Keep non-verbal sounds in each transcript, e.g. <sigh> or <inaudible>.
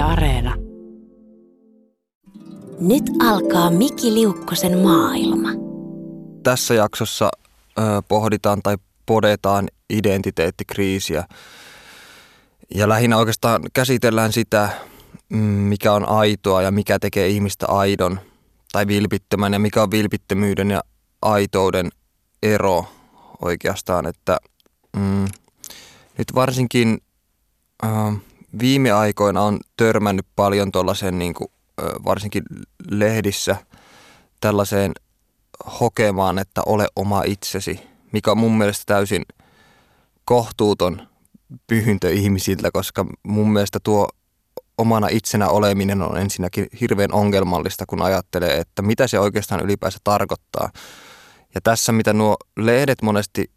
Areena. Nyt alkaa Miki Liukkosen maailma. Tässä jaksossa ö, pohditaan tai podetaan identiteettikriisiä. Ja lähinnä oikeastaan käsitellään sitä, mm, mikä on aitoa ja mikä tekee ihmistä aidon tai vilpittömän ja mikä on vilpittömyyden ja aitouden ero oikeastaan. Että, mm, nyt varsinkin äh, viime aikoina on törmännyt paljon tuollaisen niin varsinkin lehdissä tällaiseen hokemaan, että ole oma itsesi, mikä on mun mielestä täysin kohtuuton pyyntö ihmisiltä, koska mun mielestä tuo omana itsenä oleminen on ensinnäkin hirveän ongelmallista, kun ajattelee, että mitä se oikeastaan ylipäänsä tarkoittaa. Ja tässä, mitä nuo lehdet monesti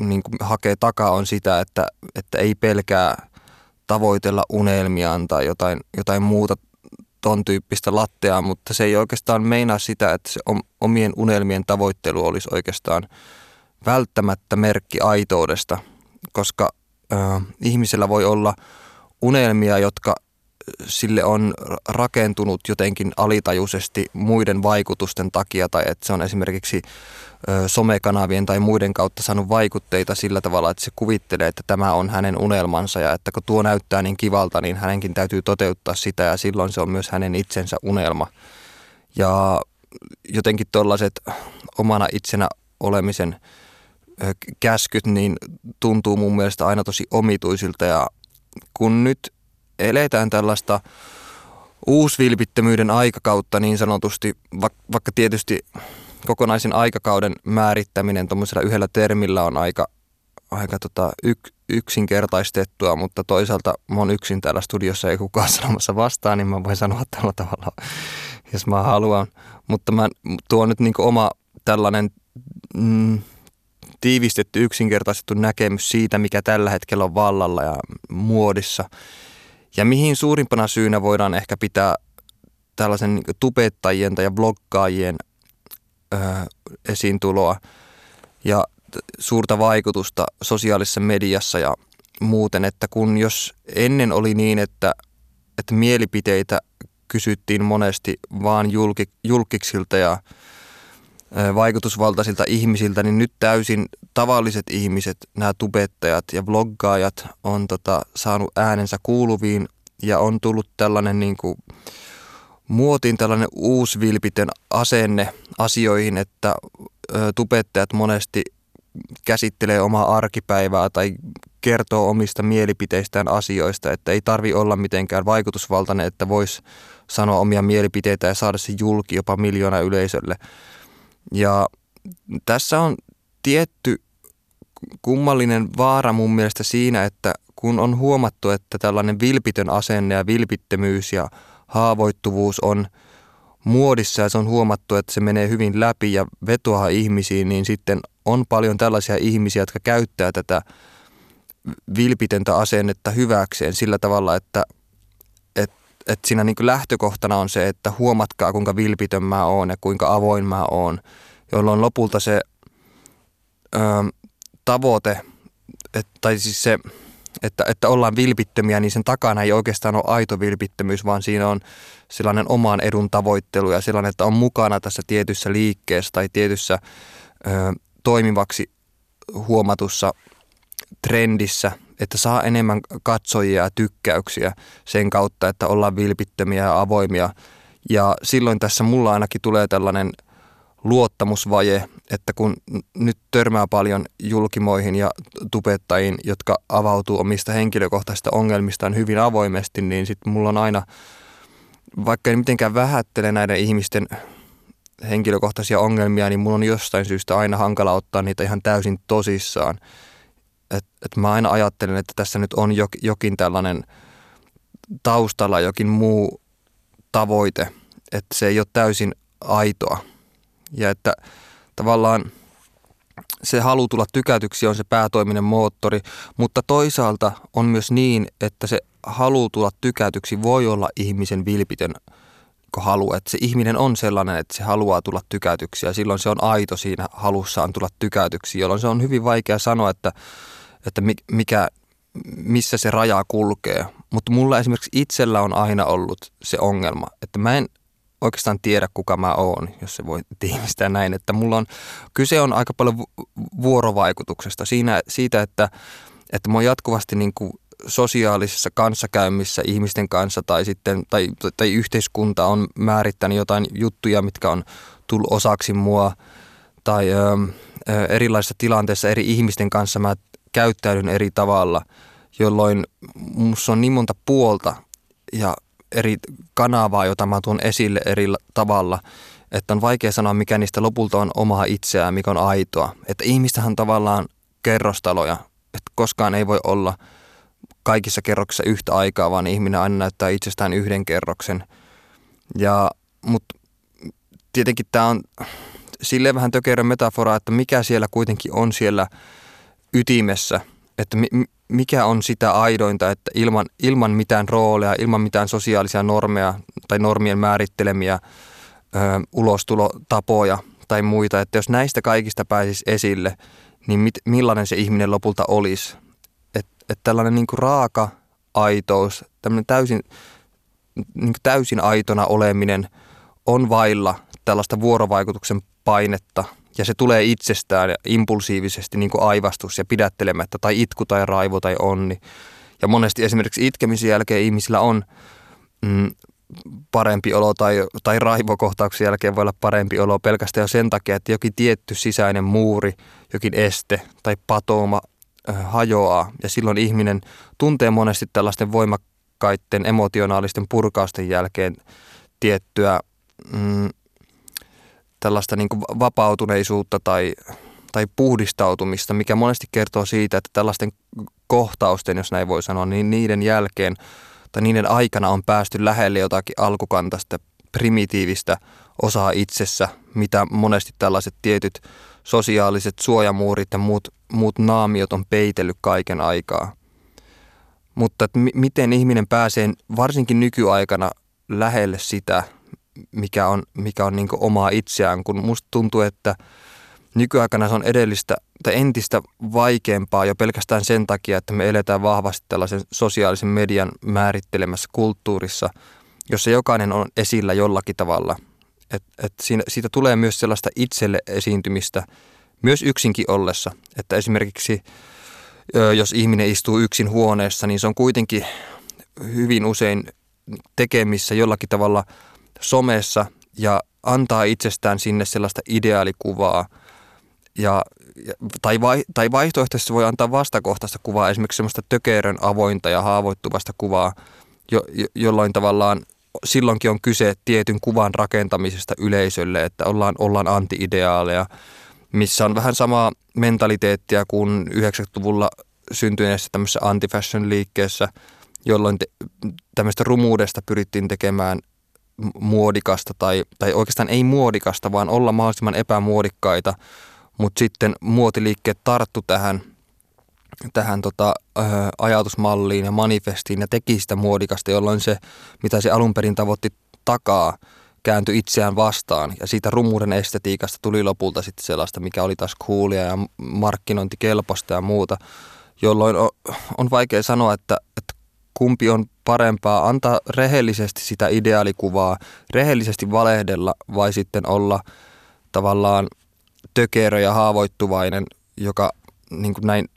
niin kuin hakee takaa, on sitä, että, että ei pelkää tavoitella unelmiaan tai jotain, jotain muuta ton tyyppistä latteaa, mutta se ei oikeastaan meinaa sitä, että se omien unelmien tavoittelu olisi oikeastaan välttämättä merkki aitoudesta, koska äh, ihmisellä voi olla unelmia, jotka sille on rakentunut jotenkin alitajuisesti muiden vaikutusten takia tai että se on esimerkiksi somekanavien tai muiden kautta saanut vaikutteita sillä tavalla, että se kuvittelee, että tämä on hänen unelmansa ja että kun tuo näyttää niin kivalta, niin hänenkin täytyy toteuttaa sitä ja silloin se on myös hänen itsensä unelma. Ja jotenkin tuollaiset omana itsenä olemisen käskyt niin tuntuu mun mielestä aina tosi omituisilta ja kun nyt eletään tällaista uusvilpittömyyden aikakautta niin sanotusti, vaikka tietysti kokonaisen aikakauden määrittäminen tuommoisella yhdellä termillä on aika, aika tota yk, yksinkertaistettua, mutta toisaalta mä oon yksin täällä studiossa ei kukaan <laughs> sanomassa vastaan, niin mä voin sanoa tällä tavalla, jos mä haluan. Mutta mä tuon nyt niin oma tällainen mm, tiivistetty, yksinkertaistettu näkemys siitä, mikä tällä hetkellä on vallalla ja muodissa. Ja mihin suurimpana syynä voidaan ehkä pitää tällaisen niin tubettajien tai vloggaajien esiintuloa ja suurta vaikutusta sosiaalisessa mediassa ja muuten, että kun jos ennen oli niin, että, että mielipiteitä kysyttiin monesti vaan julki, julkiksilta ja vaikutusvaltaisilta ihmisiltä, niin nyt täysin tavalliset ihmiset, nämä tubettajat ja vloggaajat on tota, saanut äänensä kuuluviin ja on tullut tällainen niin kuin, muotiin tällainen uusvilpitön asenne asioihin, että tubettajat monesti käsittelee omaa arkipäivää tai kertoo omista mielipiteistään asioista, että ei tarvi olla mitenkään vaikutusvaltainen, että voisi sanoa omia mielipiteitä ja saada se julki jopa miljoona yleisölle. Ja tässä on tietty kummallinen vaara mun mielestä siinä, että kun on huomattu, että tällainen vilpitön asenne ja vilpittömyys ja haavoittuvuus on muodissa ja se on huomattu, että se menee hyvin läpi ja vetoaa ihmisiin, niin sitten on paljon tällaisia ihmisiä, jotka käyttää tätä vilpitöntä asennetta hyväkseen sillä tavalla, että, että, että siinä niin lähtökohtana on se, että huomatkaa kuinka vilpitön mä oon ja kuinka avoin mä oon, jolloin lopulta se ö, tavoite, et, tai siis se että, että ollaan vilpittömiä, niin sen takana ei oikeastaan ole aito vilpittömyys, vaan siinä on sellainen oman edun tavoittelu ja sellainen, että on mukana tässä tietyssä liikkeessä tai tietyssä ö, toimivaksi huomatussa trendissä, että saa enemmän katsojia ja tykkäyksiä sen kautta, että ollaan vilpittömiä ja avoimia. Ja silloin tässä mulla ainakin tulee tällainen – luottamusvaje, että kun nyt törmää paljon julkimoihin ja tubettajiin, jotka avautuu omista henkilökohtaisista ongelmistaan hyvin avoimesti, niin sitten mulla on aina, vaikka en mitenkään vähättele näiden ihmisten henkilökohtaisia ongelmia, niin mulla on jostain syystä aina hankala ottaa niitä ihan täysin tosissaan. Et, et mä aina ajattelen, että tässä nyt on jokin tällainen taustalla jokin muu tavoite, että se ei ole täysin aitoa ja että tavallaan se halu tulla tykätyksi on se päätoiminen moottori, mutta toisaalta on myös niin, että se halu tulla tykätyksi voi olla ihmisen vilpitön halu, että se ihminen on sellainen, että se haluaa tulla tykätyksi ja silloin se on aito siinä halussaan tulla tykätyksi, jolloin se on hyvin vaikea sanoa, että, että mikä, missä se raja kulkee. Mutta mulla esimerkiksi itsellä on aina ollut se ongelma, että mä en oikeastaan tiedä, kuka mä oon, jos se voi tiivistää näin. Että mulla on, kyse on aika paljon vuorovaikutuksesta siinä, siitä, että, että mä oon jatkuvasti niin kuin sosiaalisessa kanssakäymissä ihmisten kanssa tai sitten tai, tai yhteiskunta on määrittänyt jotain juttuja, mitkä on tullut osaksi mua tai ö, ö, erilaisissa tilanteissa eri ihmisten kanssa mä käyttäydyn eri tavalla, jolloin minussa on niin monta puolta ja eri kanavaa, jota mä tuon esille eri tavalla, että on vaikea sanoa, mikä niistä lopulta on omaa itseään, mikä on aitoa. Että ihmistähän tavallaan kerrostaloja, että koskaan ei voi olla kaikissa kerroksissa yhtä aikaa, vaan ihminen aina näyttää itsestään yhden kerroksen. Ja, mutta tietenkin tämä on silleen vähän tökerö metafora, että mikä siellä kuitenkin on siellä ytimessä, että mi, mikä on sitä aidointa, että ilman, ilman mitään rooleja, ilman mitään sosiaalisia normeja tai normien määrittelemiä ö, ulostulotapoja tai muita, että jos näistä kaikista pääsisi esille, niin mit, millainen se ihminen lopulta olisi. Että et tällainen niin kuin raaka aitous, tämmöinen täysin, niin kuin täysin aitona oleminen on vailla tällaista vuorovaikutuksen painetta – ja se tulee itsestään impulsiivisesti niin kuin aivastus ja pidättelemättä tai itku tai raivo tai onni. Ja monesti esimerkiksi itkemisen jälkeen ihmisillä on mm, parempi olo tai, tai raivokohtauksen jälkeen voi olla parempi olo pelkästään jo sen takia, että jokin tietty sisäinen muuri, jokin este tai patooma äh, hajoaa ja silloin ihminen tuntee monesti tällaisten voimakkaiden emotionaalisten purkausten jälkeen tiettyä mm, tällaista niin vapautuneisuutta tai, tai puhdistautumista, mikä monesti kertoo siitä, että tällaisten kohtausten, jos näin voi sanoa, niin niiden jälkeen tai niiden aikana on päästy lähelle jotakin alkukantaista primitiivistä osaa itsessä, mitä monesti tällaiset tietyt sosiaaliset suojamuurit ja muut, muut naamiot on peitellyt kaiken aikaa. Mutta m- miten ihminen pääsee varsinkin nykyaikana lähelle sitä, mikä on, mikä on niin omaa itseään, kun musta tuntuu, että nykyaikana se on edellistä tai entistä vaikeampaa jo pelkästään sen takia, että me eletään vahvasti tällaisen sosiaalisen median määrittelemässä kulttuurissa, jossa jokainen on esillä jollakin tavalla. Et, et siinä, siitä tulee myös sellaista itselle esiintymistä, myös yksinkin ollessa. Että esimerkiksi jos ihminen istuu yksin huoneessa, niin se on kuitenkin hyvin usein tekemissä jollakin tavalla – somessa ja antaa itsestään sinne sellaista ideaalikuvaa. Ja, tai, vai, tai vaihtoehtoisesti voi antaa vastakohtaista kuvaa, esimerkiksi sellaista tökerön avointa ja haavoittuvasta kuvaa, jo, jo, jolloin tavallaan silloinkin on kyse tietyn kuvan rakentamisesta yleisölle, että ollaan, ollaan anti-ideaaleja, missä on vähän samaa mentaliteettia kuin 90-luvulla syntyneessä tämmöisessä anti-fashion liikkeessä, jolloin te, tämmöistä rumuudesta pyrittiin tekemään muodikasta tai, tai oikeastaan ei muodikasta, vaan olla mahdollisimman epämuodikkaita, mutta sitten muotiliikkeet tarttu tähän, tähän tota, ö, ajatusmalliin ja manifestiin ja teki sitä muodikasta, jolloin se, mitä se alun perin tavoitti takaa, kääntyi itseään vastaan. Ja siitä rumuuden estetiikasta tuli lopulta sitten sellaista, mikä oli taas coolia ja markkinointikelpoista ja muuta, jolloin on, on vaikea sanoa, että, että kumpi on parempaa, antaa rehellisesti sitä ideaalikuvaa, rehellisesti valehdella vai sitten olla tavallaan tökerö ja haavoittuvainen, joka niin kuin näin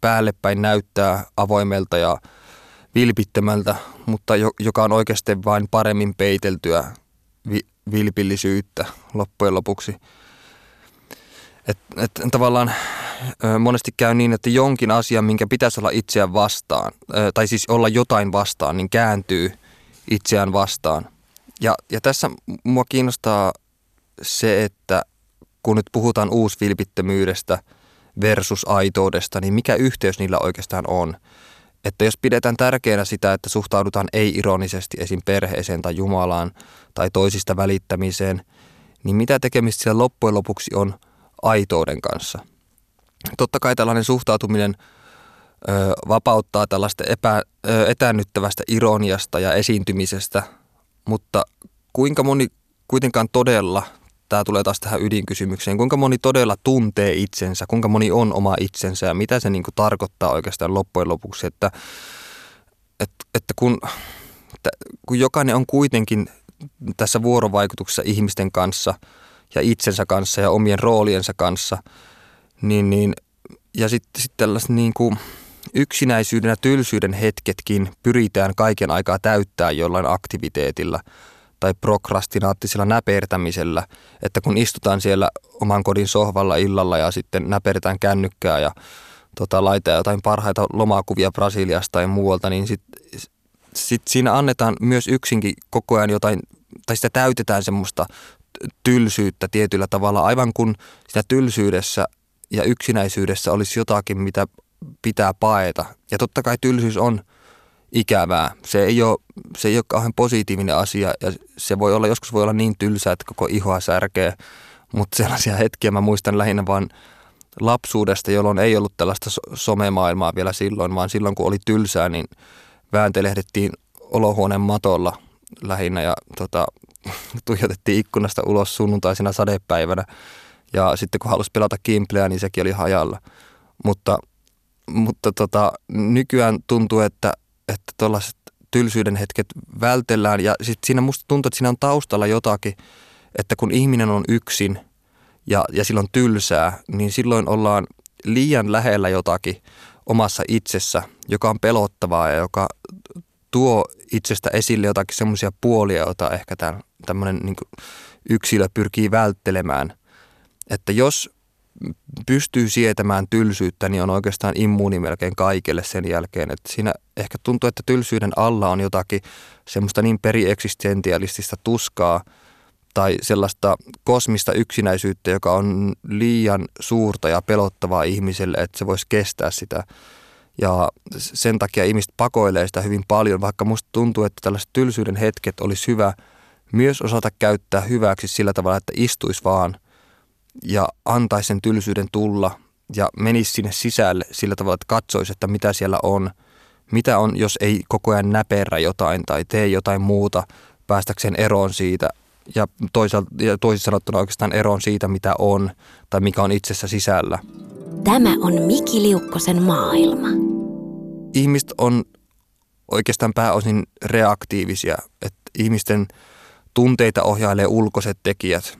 päällepäin näyttää avoimelta ja vilpittömältä, mutta jo, joka on oikeasti vain paremmin peiteltyä vi, vilpillisyyttä loppujen lopuksi. Et, et, tavallaan monesti käy niin, että jonkin asian, minkä pitäisi olla itseään vastaan, tai siis olla jotain vastaan, niin kääntyy itseään vastaan. Ja, ja tässä mua kiinnostaa se, että kun nyt puhutaan uusvilpittömyydestä versus aitoudesta, niin mikä yhteys niillä oikeastaan on? Että jos pidetään tärkeänä sitä, että suhtaudutaan ei-ironisesti esim. perheeseen tai Jumalaan tai toisista välittämiseen, niin mitä tekemistä siellä loppujen lopuksi on aitouden kanssa – Totta kai tällainen suhtautuminen ö, vapauttaa tällaista epä, ö, etännyttävästä ironiasta ja esiintymisestä, mutta kuinka moni kuitenkaan todella tämä tulee taas tähän ydinkysymykseen, kuinka moni todella tuntee itsensä, kuinka moni on oma itsensä ja mitä se niin kuin tarkoittaa oikeastaan loppujen lopuksi, että, että, että kun, että kun jokainen on kuitenkin tässä vuorovaikutuksessa ihmisten kanssa ja itsensä kanssa ja omien rooliensa kanssa, niin, niin. Ja sitten sit tällaiset niin kuin yksinäisyyden ja tylsyyden hetketkin pyritään kaiken aikaa täyttää jollain aktiviteetilla – tai prokrastinaattisella näpertämisellä, että kun istutaan siellä oman kodin sohvalla illalla ja sitten näpertään kännykkää ja tota, laitetaan jotain parhaita lomakuvia Brasiliasta tai muualta, niin sitten sit siinä annetaan myös yksinkin koko ajan jotain, tai sitä täytetään semmoista tylsyyttä tietyllä tavalla, aivan kun sitä tylsyydessä ja yksinäisyydessä olisi jotakin, mitä pitää paeta. Ja totta kai tylsyys on ikävää. Se ei ole, se ei ole kauhean positiivinen asia ja se voi olla, joskus voi olla niin tylsää, että koko ihoa särkee. Mutta sellaisia hetkiä mä muistan lähinnä vaan lapsuudesta, jolloin ei ollut tällaista somemaailmaa vielä silloin, vaan silloin kun oli tylsää, niin vääntelehdettiin olohuoneen matolla lähinnä ja tota, <laughs> tuijotettiin ikkunasta ulos sunnuntaisena sadepäivänä. Ja sitten kun halusi pelata kimpleä, niin sekin oli hajalla. Mutta, mutta tota, nykyään tuntuu, että että tylsyyden hetket vältellään ja sit siinä musta tuntuu, että siinä on taustalla jotakin, että kun ihminen on yksin ja, ja silloin tylsää, niin silloin ollaan liian lähellä jotakin omassa itsessä, joka on pelottavaa ja joka tuo itsestä esille jotakin semmoisia puolia, joita ehkä tämmöinen niin yksilö pyrkii välttelemään. Että jos pystyy sietämään tylsyyttä, niin on oikeastaan immuuni melkein kaikille sen jälkeen. Että siinä ehkä tuntuu, että tylsyyden alla on jotakin semmoista niin perieksistentialistista tuskaa tai sellaista kosmista yksinäisyyttä, joka on liian suurta ja pelottavaa ihmiselle, että se voisi kestää sitä. Ja sen takia ihmiset pakoilee sitä hyvin paljon, vaikka musta tuntuu, että tällaiset tylsyyden hetket olisi hyvä myös osata käyttää hyväksi sillä tavalla, että istuisi vaan – ja antaisi sen tylsyyden tulla ja menisi sinne sisälle sillä tavalla, että katsoisi, että mitä siellä on. Mitä on, jos ei koko ajan näperä jotain tai tee jotain muuta päästäkseen eroon siitä ja, toisaalta, ja toisin sanottuna oikeastaan eroon siitä, mitä on tai mikä on itsessä sisällä. Tämä on Miki Liukkosen maailma. Ihmiset on oikeastaan pääosin reaktiivisia, että ihmisten tunteita ohjailee ulkoiset tekijät.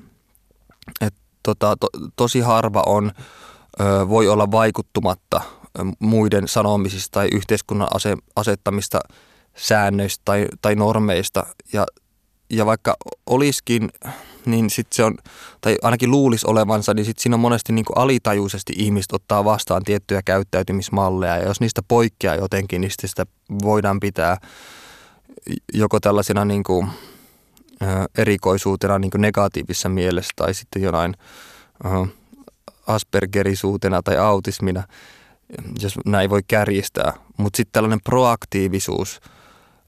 Että tota, to, tosi harva on, ö, voi olla vaikuttumatta muiden sanomisista tai yhteiskunnan ase, asettamista säännöistä tai, tai normeista. Ja, ja vaikka olisikin, niin sitten se on, tai ainakin luulisi olevansa, niin sitten siinä on monesti niin kuin alitajuisesti ihmiset ottaa vastaan tiettyjä käyttäytymismalleja. Ja jos niistä poikkeaa jotenkin, niin sitä voidaan pitää joko tällaisena niin kuin, erikoisuutena niin negatiivisessa mielessä tai sitten jonain aspergerisuutena tai autismina, jos näin voi kärjistää. Mutta sitten tällainen proaktiivisuus,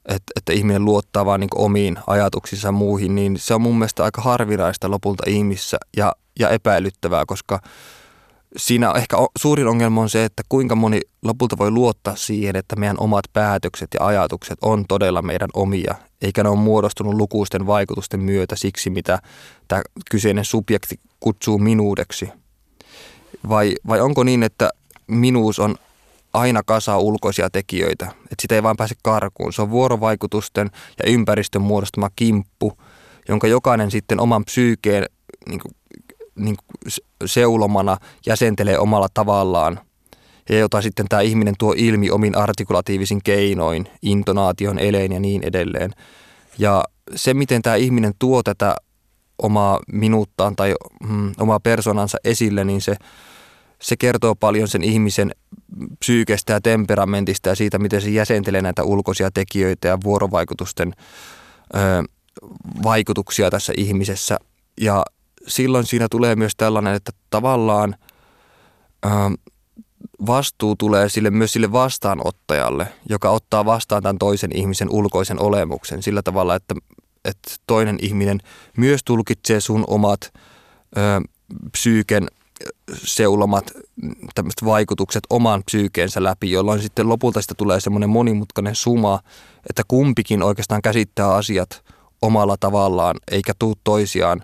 että, että ihminen luottaa vaan niin omiin ajatuksissa muihin, niin se on mun mielestä aika harvinaista lopulta ihmissä ja, ja epäilyttävää, koska – siinä ehkä suurin ongelma on se, että kuinka moni lopulta voi luottaa siihen, että meidän omat päätökset ja ajatukset on todella meidän omia, eikä ne ole muodostunut lukuisten vaikutusten myötä siksi, mitä tämä kyseinen subjekti kutsuu minuudeksi. Vai, vai onko niin, että minuus on aina kasa ulkoisia tekijöitä, että sitä ei vaan pääse karkuun. Se on vuorovaikutusten ja ympäristön muodostama kimppu, jonka jokainen sitten oman psyykeen niin niin seulomana jäsentelee omalla tavallaan ja jota sitten tämä ihminen tuo ilmi omin artikulatiivisin keinoin, intonaation, elein ja niin edelleen. Ja se, miten tämä ihminen tuo tätä omaa minuuttaan tai mm, omaa persoonansa esille, niin se, se kertoo paljon sen ihmisen psyykestä ja temperamentista ja siitä, miten se jäsentelee näitä ulkoisia tekijöitä ja vuorovaikutusten ö, vaikutuksia tässä ihmisessä. Ja silloin siinä tulee myös tällainen, että tavallaan ö, vastuu tulee sille myös sille vastaanottajalle, joka ottaa vastaan tämän toisen ihmisen ulkoisen olemuksen sillä tavalla, että, että toinen ihminen myös tulkitsee sun omat ö, psyyken seulomat tämmöiset vaikutukset oman psyykeensä läpi, jolloin sitten lopulta sitä tulee semmoinen monimutkainen suma, että kumpikin oikeastaan käsittää asiat omalla tavallaan, eikä tuu toisiaan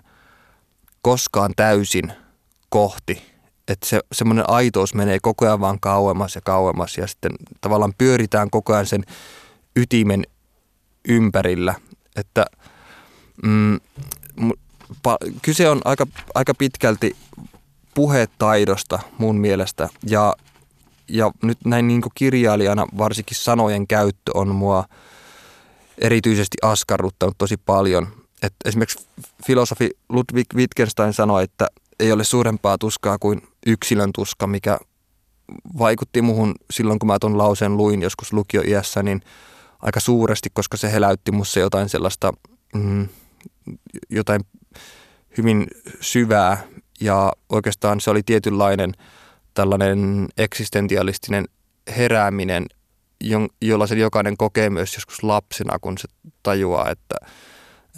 koskaan täysin kohti. Että se, semmoinen aitous menee koko ajan vaan kauemmas ja kauemmas ja sitten tavallaan pyöritään koko ajan sen ytimen ympärillä. Että mm, pa, kyse on aika, aika pitkälti puhetaidosta mun mielestä ja, ja nyt näin niin kirjailijana varsinkin sanojen käyttö on mua erityisesti askarruttanut tosi paljon. Et esimerkiksi filosofi Ludwig Wittgenstein sanoi, että ei ole suurempaa tuskaa kuin yksilön tuska, mikä vaikutti muuhun silloin, kun mä tuon lauseen luin joskus lukioiässä, niin aika suuresti, koska se heläytti musta jotain sellaista, mm, jotain hyvin syvää. Ja oikeastaan se oli tietynlainen tällainen eksistentialistinen herääminen, jolla se jokainen kokee myös joskus lapsena, kun se tajuaa, että,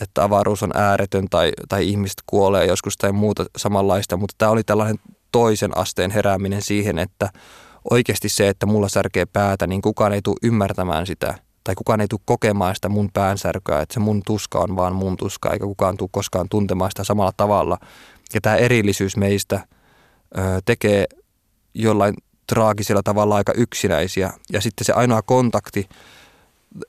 että avaruus on ääretön tai, tai ihmiset kuolee joskus tai muuta samanlaista, mutta tämä oli tällainen toisen asteen herääminen siihen, että oikeasti se, että mulla särkee päätä, niin kukaan ei tule ymmärtämään sitä tai kukaan ei tule kokemaan sitä mun päänsärkyä, että se mun tuska on vaan mun tuska, eikä kukaan tule koskaan tuntemaan sitä samalla tavalla. Ja tämä erillisyys meistä ö, tekee jollain traagisella tavalla aika yksinäisiä. Ja sitten se ainoa kontakti,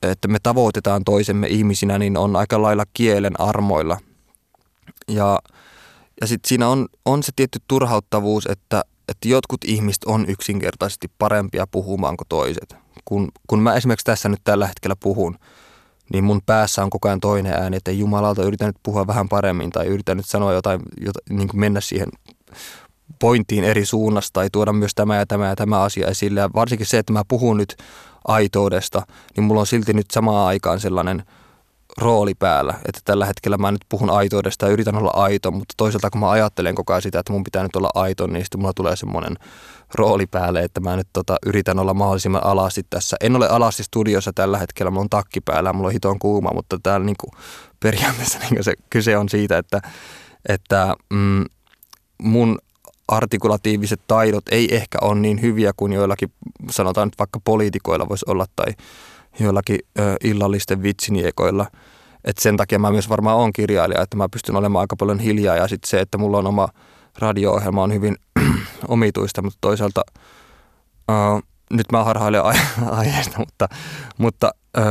että me tavoitetaan toisemme ihmisinä, niin on aika lailla kielen armoilla. Ja, ja sitten siinä on, on se tietty turhauttavuus, että, että jotkut ihmiset on yksinkertaisesti parempia puhumaan kuin toiset. Kun, kun mä esimerkiksi tässä nyt tällä hetkellä puhun, niin mun päässä on koko ajan toinen ääni, että Jumalalta yritän nyt puhua vähän paremmin tai yritän nyt sanoa jotain, jotain niin kuin mennä siihen pointtiin eri suunnasta tai tuoda myös tämä ja tämä ja tämä asia esille. Ja varsinkin se, että mä puhun nyt aitoudesta, niin mulla on silti nyt samaan aikaan sellainen rooli päällä, että tällä hetkellä mä nyt puhun aitoudesta ja yritän olla aito, mutta toisaalta kun mä ajattelen koko ajan sitä, että mun pitää nyt olla aito, niin sitten mulla tulee semmoinen rooli päälle, että mä nyt tota, yritän olla mahdollisimman alasti tässä. En ole alasti studiossa tällä hetkellä, mulla on takki päällä, mulla on hiton kuuma, mutta täällä niin periaatteessa niin se kyse on siitä, että, että mm, mun artikulatiiviset taidot ei ehkä ole niin hyviä kuin joillakin, sanotaan nyt vaikka poliitikoilla voisi olla tai joillakin ö, illallisten vitsiniekoilla. Et sen takia mä myös varmaan on kirjailija, että mä pystyn olemaan aika paljon hiljaa ja sitten se, että mulla on oma radio-ohjelma on hyvin <clears throat> omituista, mutta toisaalta ö, nyt mä harhailen <laughs> aiheesta, mutta, mutta ö,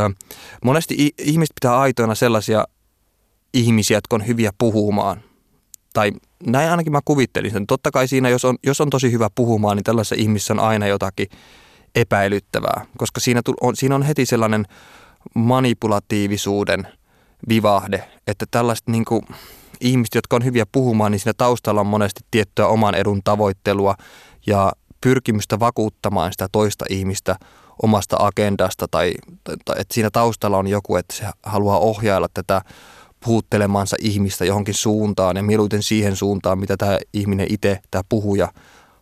monesti ihmiset pitää aitoina sellaisia ihmisiä, jotka on hyviä puhumaan tai näin ainakin mä kuvittelin sen. Totta kai siinä, jos on, jos on tosi hyvä puhumaan, niin tällaisessa ihmisessä on aina jotakin epäilyttävää, koska siinä, on, siinä on heti sellainen manipulatiivisuuden vivahde, että tällaiset niin kuin, ihmiset, jotka on hyviä puhumaan, niin siinä taustalla on monesti tiettyä oman edun tavoittelua ja pyrkimystä vakuuttamaan sitä toista ihmistä omasta agendasta tai, tai, että siinä taustalla on joku, että se haluaa ohjailla tätä puhuttelemansa ihmistä johonkin suuntaan ja mieluiten siihen suuntaan, mitä tämä ihminen itse, tämä puhuja,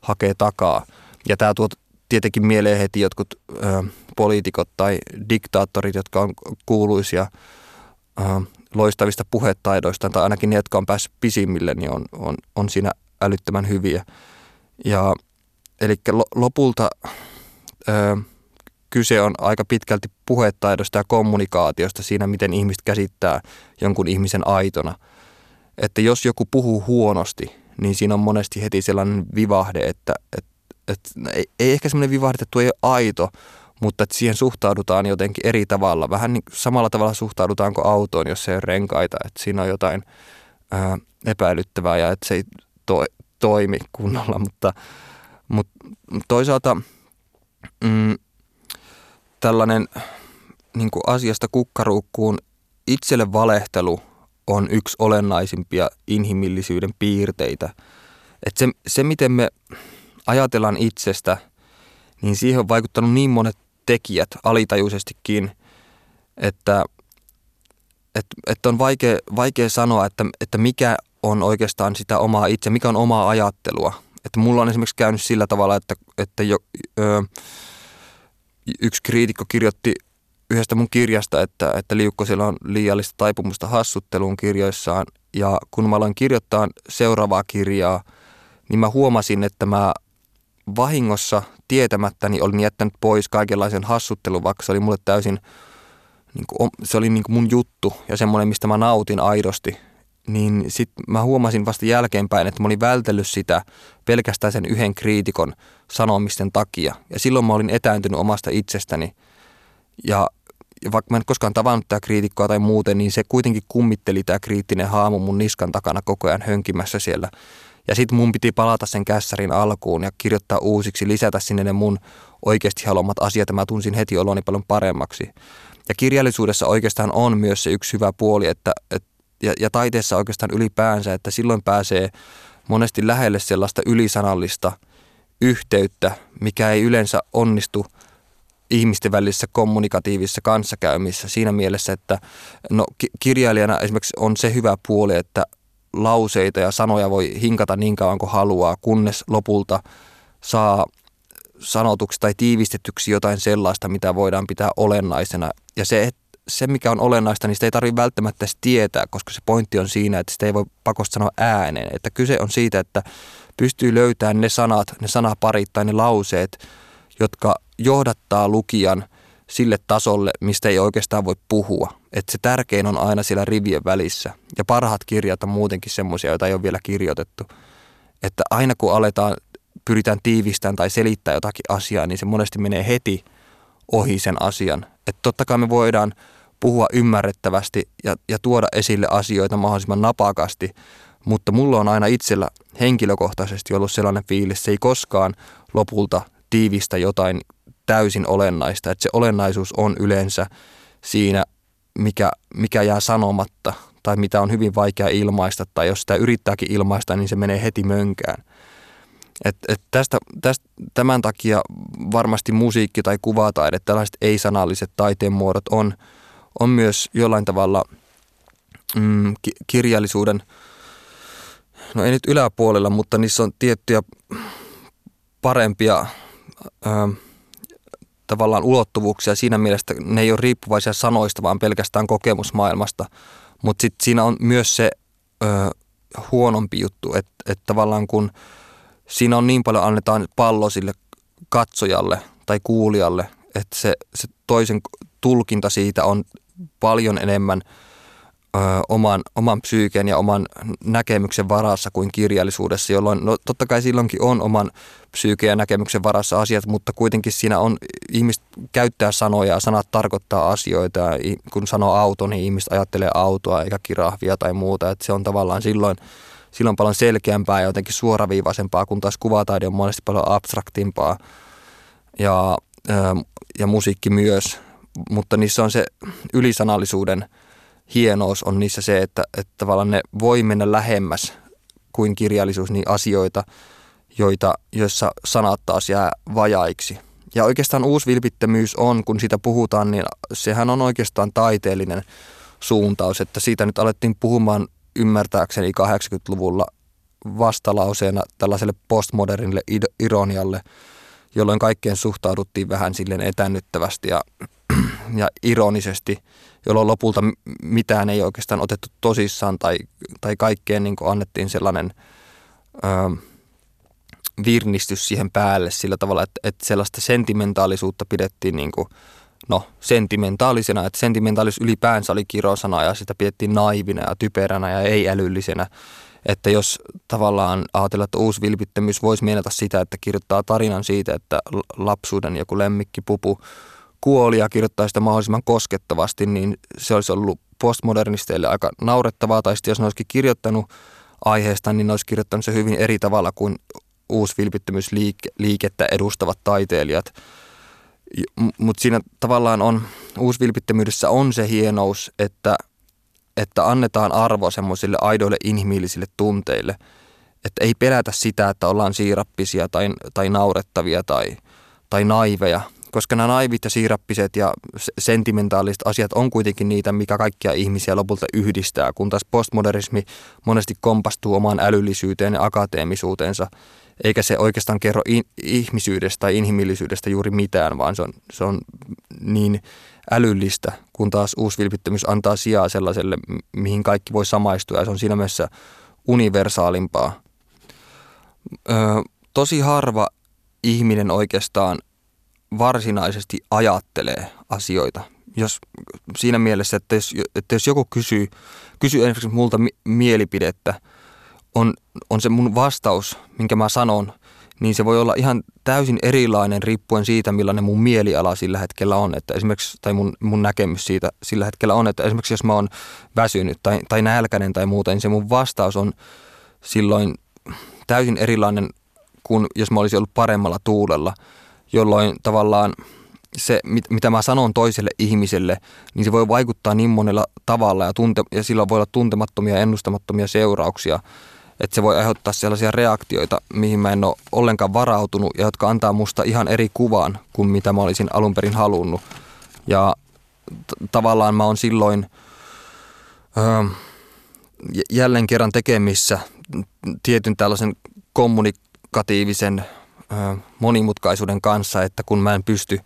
hakee takaa. Ja tämä tuo tietenkin mieleen heti jotkut ö, poliitikot tai diktaattorit, jotka on kuuluisia ö, loistavista puhetaidoista, tai ainakin ne, jotka on päässyt pisimmille, niin on, on, on siinä älyttömän hyviä. Ja eli lopulta ö, kyse on aika pitkälti puhetaidosta ja kommunikaatiosta siinä, miten ihmiset käsittää jonkun ihmisen aitona. Että jos joku puhuu huonosti, niin siinä on monesti heti sellainen vivahde, että, että, että ei, ehkä sellainen vivahde, että tuo ei ole aito, mutta että siihen suhtaudutaan jotenkin eri tavalla. Vähän niin samalla tavalla suhtaudutaanko autoon, jos se ei ole renkaita, että siinä on jotain ää, epäilyttävää ja että se ei to, toimi kunnolla, mutta, mutta toisaalta mm, tällainen niin kuin asiasta kukkaruukkuun itselle valehtelu on yksi olennaisimpia inhimillisyyden piirteitä. Et se, se, miten me ajatellaan itsestä, niin siihen on vaikuttanut niin monet tekijät alitajuisestikin, että, että, että on vaikea, vaikea sanoa, että, että mikä on oikeastaan sitä omaa itse, mikä on omaa ajattelua. Että mulla on esimerkiksi käynyt sillä tavalla, että, että jo, ö, yksi kriitikko kirjoitti yhdestä mun kirjasta, että, että Liukkosella on liiallista taipumusta hassutteluun kirjoissaan. Ja kun mä aloin kirjoittaa seuraavaa kirjaa, niin mä huomasin, että mä vahingossa tietämättäni olin jättänyt pois kaikenlaisen hassuttelun, vaikka se oli mulle täysin, niin kuin, se oli niin kuin mun juttu ja semmoinen, mistä mä nautin aidosti. niin sitten mä huomasin vasta jälkeenpäin, että mä olin vältellyt sitä pelkästään sen yhden kriitikon sanomisten takia. Ja silloin mä olin etääntynyt omasta itsestäni. Ja, ja vaikka mä en koskaan tavannut tätä kriitikkoa tai muuten, niin se kuitenkin kummitteli tämä kriittinen haamu mun niskan takana koko ajan hönkimässä siellä. Ja sitten mun piti palata sen kässärin alkuun ja kirjoittaa uusiksi, lisätä sinne ne mun oikeasti haluamat asiat ja mä tunsin heti oloni paljon paremmaksi. Ja kirjallisuudessa oikeastaan on myös se yksi hyvä puoli, että, että ja, ja taiteessa oikeastaan ylipäänsä, että silloin pääsee monesti lähelle sellaista ylisanallista yhteyttä, mikä ei yleensä onnistu ihmisten välisessä kommunikatiivisessa kanssakäymissä siinä mielessä, että no, kirjailijana esimerkiksi on se hyvä puoli, että lauseita ja sanoja voi hinkata niin kauan kuin haluaa, kunnes lopulta saa sanotuksi tai tiivistetyksi jotain sellaista, mitä voidaan pitää olennaisena. Ja se, että se, mikä on olennaista, niin sitä ei tarvitse välttämättä edes tietää, koska se pointti on siinä, että sitä ei voi pakosta sanoa ääneen. Että kyse on siitä, että pystyy löytämään ne sanat, ne sanaparit tai ne lauseet, jotka johdattaa lukijan sille tasolle, mistä ei oikeastaan voi puhua. Että se tärkein on aina siellä rivien välissä. Ja parhaat kirjat on muutenkin semmoisia, joita ei ole vielä kirjoitettu. Että aina kun aletaan, pyritään tiivistämään tai selittämään jotakin asiaa, niin se monesti menee heti ohi sen asian. Että totta kai me voidaan puhua ymmärrettävästi ja, ja tuoda esille asioita mahdollisimman napakasti, mutta mulla on aina itsellä henkilökohtaisesti ollut sellainen fiilis, se ei koskaan lopulta tiivistä jotain täysin olennaista, että se olennaisuus on yleensä siinä, mikä, mikä jää sanomatta tai mitä on hyvin vaikea ilmaista tai jos sitä yrittääkin ilmaista, niin se menee heti mönkään. Et, et tästä, tästä, tämän takia varmasti musiikki tai kuvataide, tällaiset ei-sanalliset taiteen muodot on – on myös jollain tavalla mm, ki- kirjallisuuden, no ei nyt yläpuolella, mutta niissä on tiettyjä parempia ö, tavallaan ulottuvuuksia siinä mielessä, ne ei ole riippuvaisia sanoista, vaan pelkästään kokemusmaailmasta. Mutta sitten siinä on myös se ö, huonompi juttu, että, että tavallaan kun siinä on niin paljon annetaan pallo sille katsojalle tai kuulijalle, että se, se toisen tulkinta siitä on paljon enemmän ö, oman, oman psyyken ja oman näkemyksen varassa kuin kirjallisuudessa, jolloin no, totta kai silloinkin on oman psyyken ja näkemyksen varassa asiat, mutta kuitenkin siinä on, ihmiset käyttää sanoja ja sanat tarkoittaa asioita. Kun sanoo auto, niin ihmiset ajattelee autoa eikä kirahvia tai muuta, että se on tavallaan silloin silloin paljon selkeämpää ja jotenkin suoraviivaisempaa, kun taas kuvataide on monesti paljon abstraktimpaa. Ja, ja musiikki myös mutta niissä on se ylisanallisuuden hienous on niissä se, että, että tavallaan ne voi mennä lähemmäs kuin kirjallisuus niin asioita, joita, joissa sanat taas jää vajaiksi. Ja oikeastaan uusi vilpittömyys on, kun siitä puhutaan, niin sehän on oikeastaan taiteellinen suuntaus, että siitä nyt alettiin puhumaan ymmärtääkseni 80-luvulla vastalauseena tällaiselle postmodernille ironialle, jolloin kaikkeen suhtauduttiin vähän silleen etännyttävästi ja ja ironisesti, jolloin lopulta mitään ei oikeastaan otettu tosissaan tai, tai kaikkeen niin annettiin sellainen ö, virnistys siihen päälle sillä tavalla, että, että sellaista sentimentaalisuutta pidettiin niin kuin, no, sentimentaalisena, että sentimentaalisuus ylipäänsä oli kirosana ja sitä pidettiin naivina ja typeränä ja ei-älyllisenä. Että jos tavallaan ajatellaan, että uusi vilpittömyys voisi meinata sitä, että kirjoittaa tarinan siitä, että lapsuuden joku lemmikki pupu kuoli ja kirjoittaa sitä mahdollisimman koskettavasti, niin se olisi ollut postmodernisteille aika naurettavaa. Tai sitten jos ne olisikin kirjoittanut aiheesta, niin ne olisi kirjoittanut se hyvin eri tavalla kuin uusvilpittömyysliikettä edustavat taiteilijat. Mutta siinä tavallaan on, uusvilpittömyydessä on se hienous, että, että annetaan arvo semmoisille aidoille inhimillisille tunteille. Että ei pelätä sitä, että ollaan siirappisia tai, tai naurettavia tai, tai naiveja – koska nämä naivit ja siirappiset ja sentimentaaliset asiat on kuitenkin niitä, mikä kaikkia ihmisiä lopulta yhdistää, kun taas postmodernismi monesti kompastuu omaan älyllisyyteen ja akateemisuutensa, eikä se oikeastaan kerro in, ihmisyydestä tai inhimillisyydestä juuri mitään, vaan se on, se on niin älyllistä, kun taas uusvilpittömyys antaa sijaa sellaiselle, mihin kaikki voi samaistua ja se on siinä mielessä universaalimpaa. Ö, tosi harva ihminen oikeastaan varsinaisesti ajattelee asioita jos siinä mielessä, että jos, että jos joku kysyy, kysyy esimerkiksi multa mi- mielipidettä, on, on se mun vastaus, minkä mä sanon, niin se voi olla ihan täysin erilainen riippuen siitä, millainen mun mieliala sillä hetkellä on. Että esimerkiksi, tai mun, mun näkemys siitä sillä hetkellä on, että esimerkiksi jos mä oon väsynyt tai, tai nälkäinen tai muuta, niin se mun vastaus on silloin täysin erilainen kuin jos mä olisin ollut paremmalla tuulella, jolloin tavallaan se, mitä mä sanon toiselle ihmiselle, niin se voi vaikuttaa niin monella tavalla ja, tunte, ja sillä voi olla tuntemattomia ja ennustamattomia seurauksia, että se voi aiheuttaa sellaisia reaktioita, mihin mä en ole ollenkaan varautunut ja jotka antaa musta ihan eri kuvan kuin mitä mä olisin alun perin halunnut. Ja t- tavallaan mä oon silloin öö, jälleen kerran tekemissä tietyn tällaisen kommunikatiivisen monimutkaisuuden kanssa, että kun mä en pysty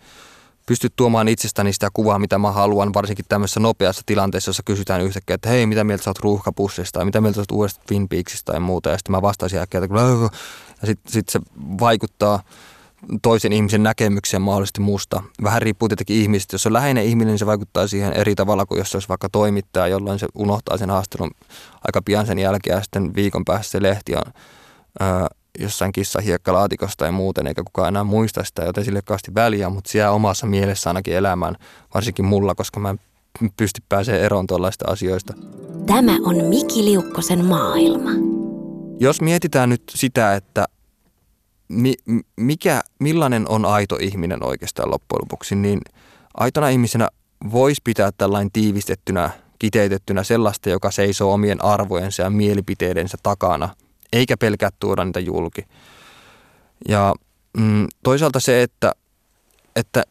pysty tuomaan itsestäni sitä kuvaa, mitä mä haluan, varsinkin tämmöisessä nopeassa tilanteessa, jossa kysytään yhtäkkiä, että hei, mitä mieltä sä oot ruuhkapussista tai mitä mieltä sä oot uudesta Twin Peaksista ja muuta. Ja sitten mä vastaisin äkkiä, että ja sitten sit se vaikuttaa toisen ihmisen näkemykseen mahdollisesti musta. Vähän riippuu tietenkin ihmisestä. Jos on läheinen ihminen, niin se vaikuttaa siihen eri tavalla kuin jos se olisi vaikka toimittaja, jolloin se unohtaa sen haastelun aika pian sen jälkeen ja sitten viikon päästä se lehti on jossain hiekkalaatikossa tai muuten, eikä kukaan enää muista sitä, joten sille kaasti väliä, mutta siellä omassa mielessä ainakin elämään, varsinkin mulla, koska mä en pysty pääsemään eroon tuollaista asioista. Tämä on Miki Liukkosen maailma. Jos mietitään nyt sitä, että mi, mikä, millainen on aito ihminen oikeastaan loppujen lopuksi, niin aitona ihmisenä voisi pitää tällainen tiivistettynä, kiteytettynä sellaista, joka seisoo omien arvojensa ja mielipiteidensä takana – eikä pelkää tuoda niitä julki. Ja mm, toisaalta se, että, että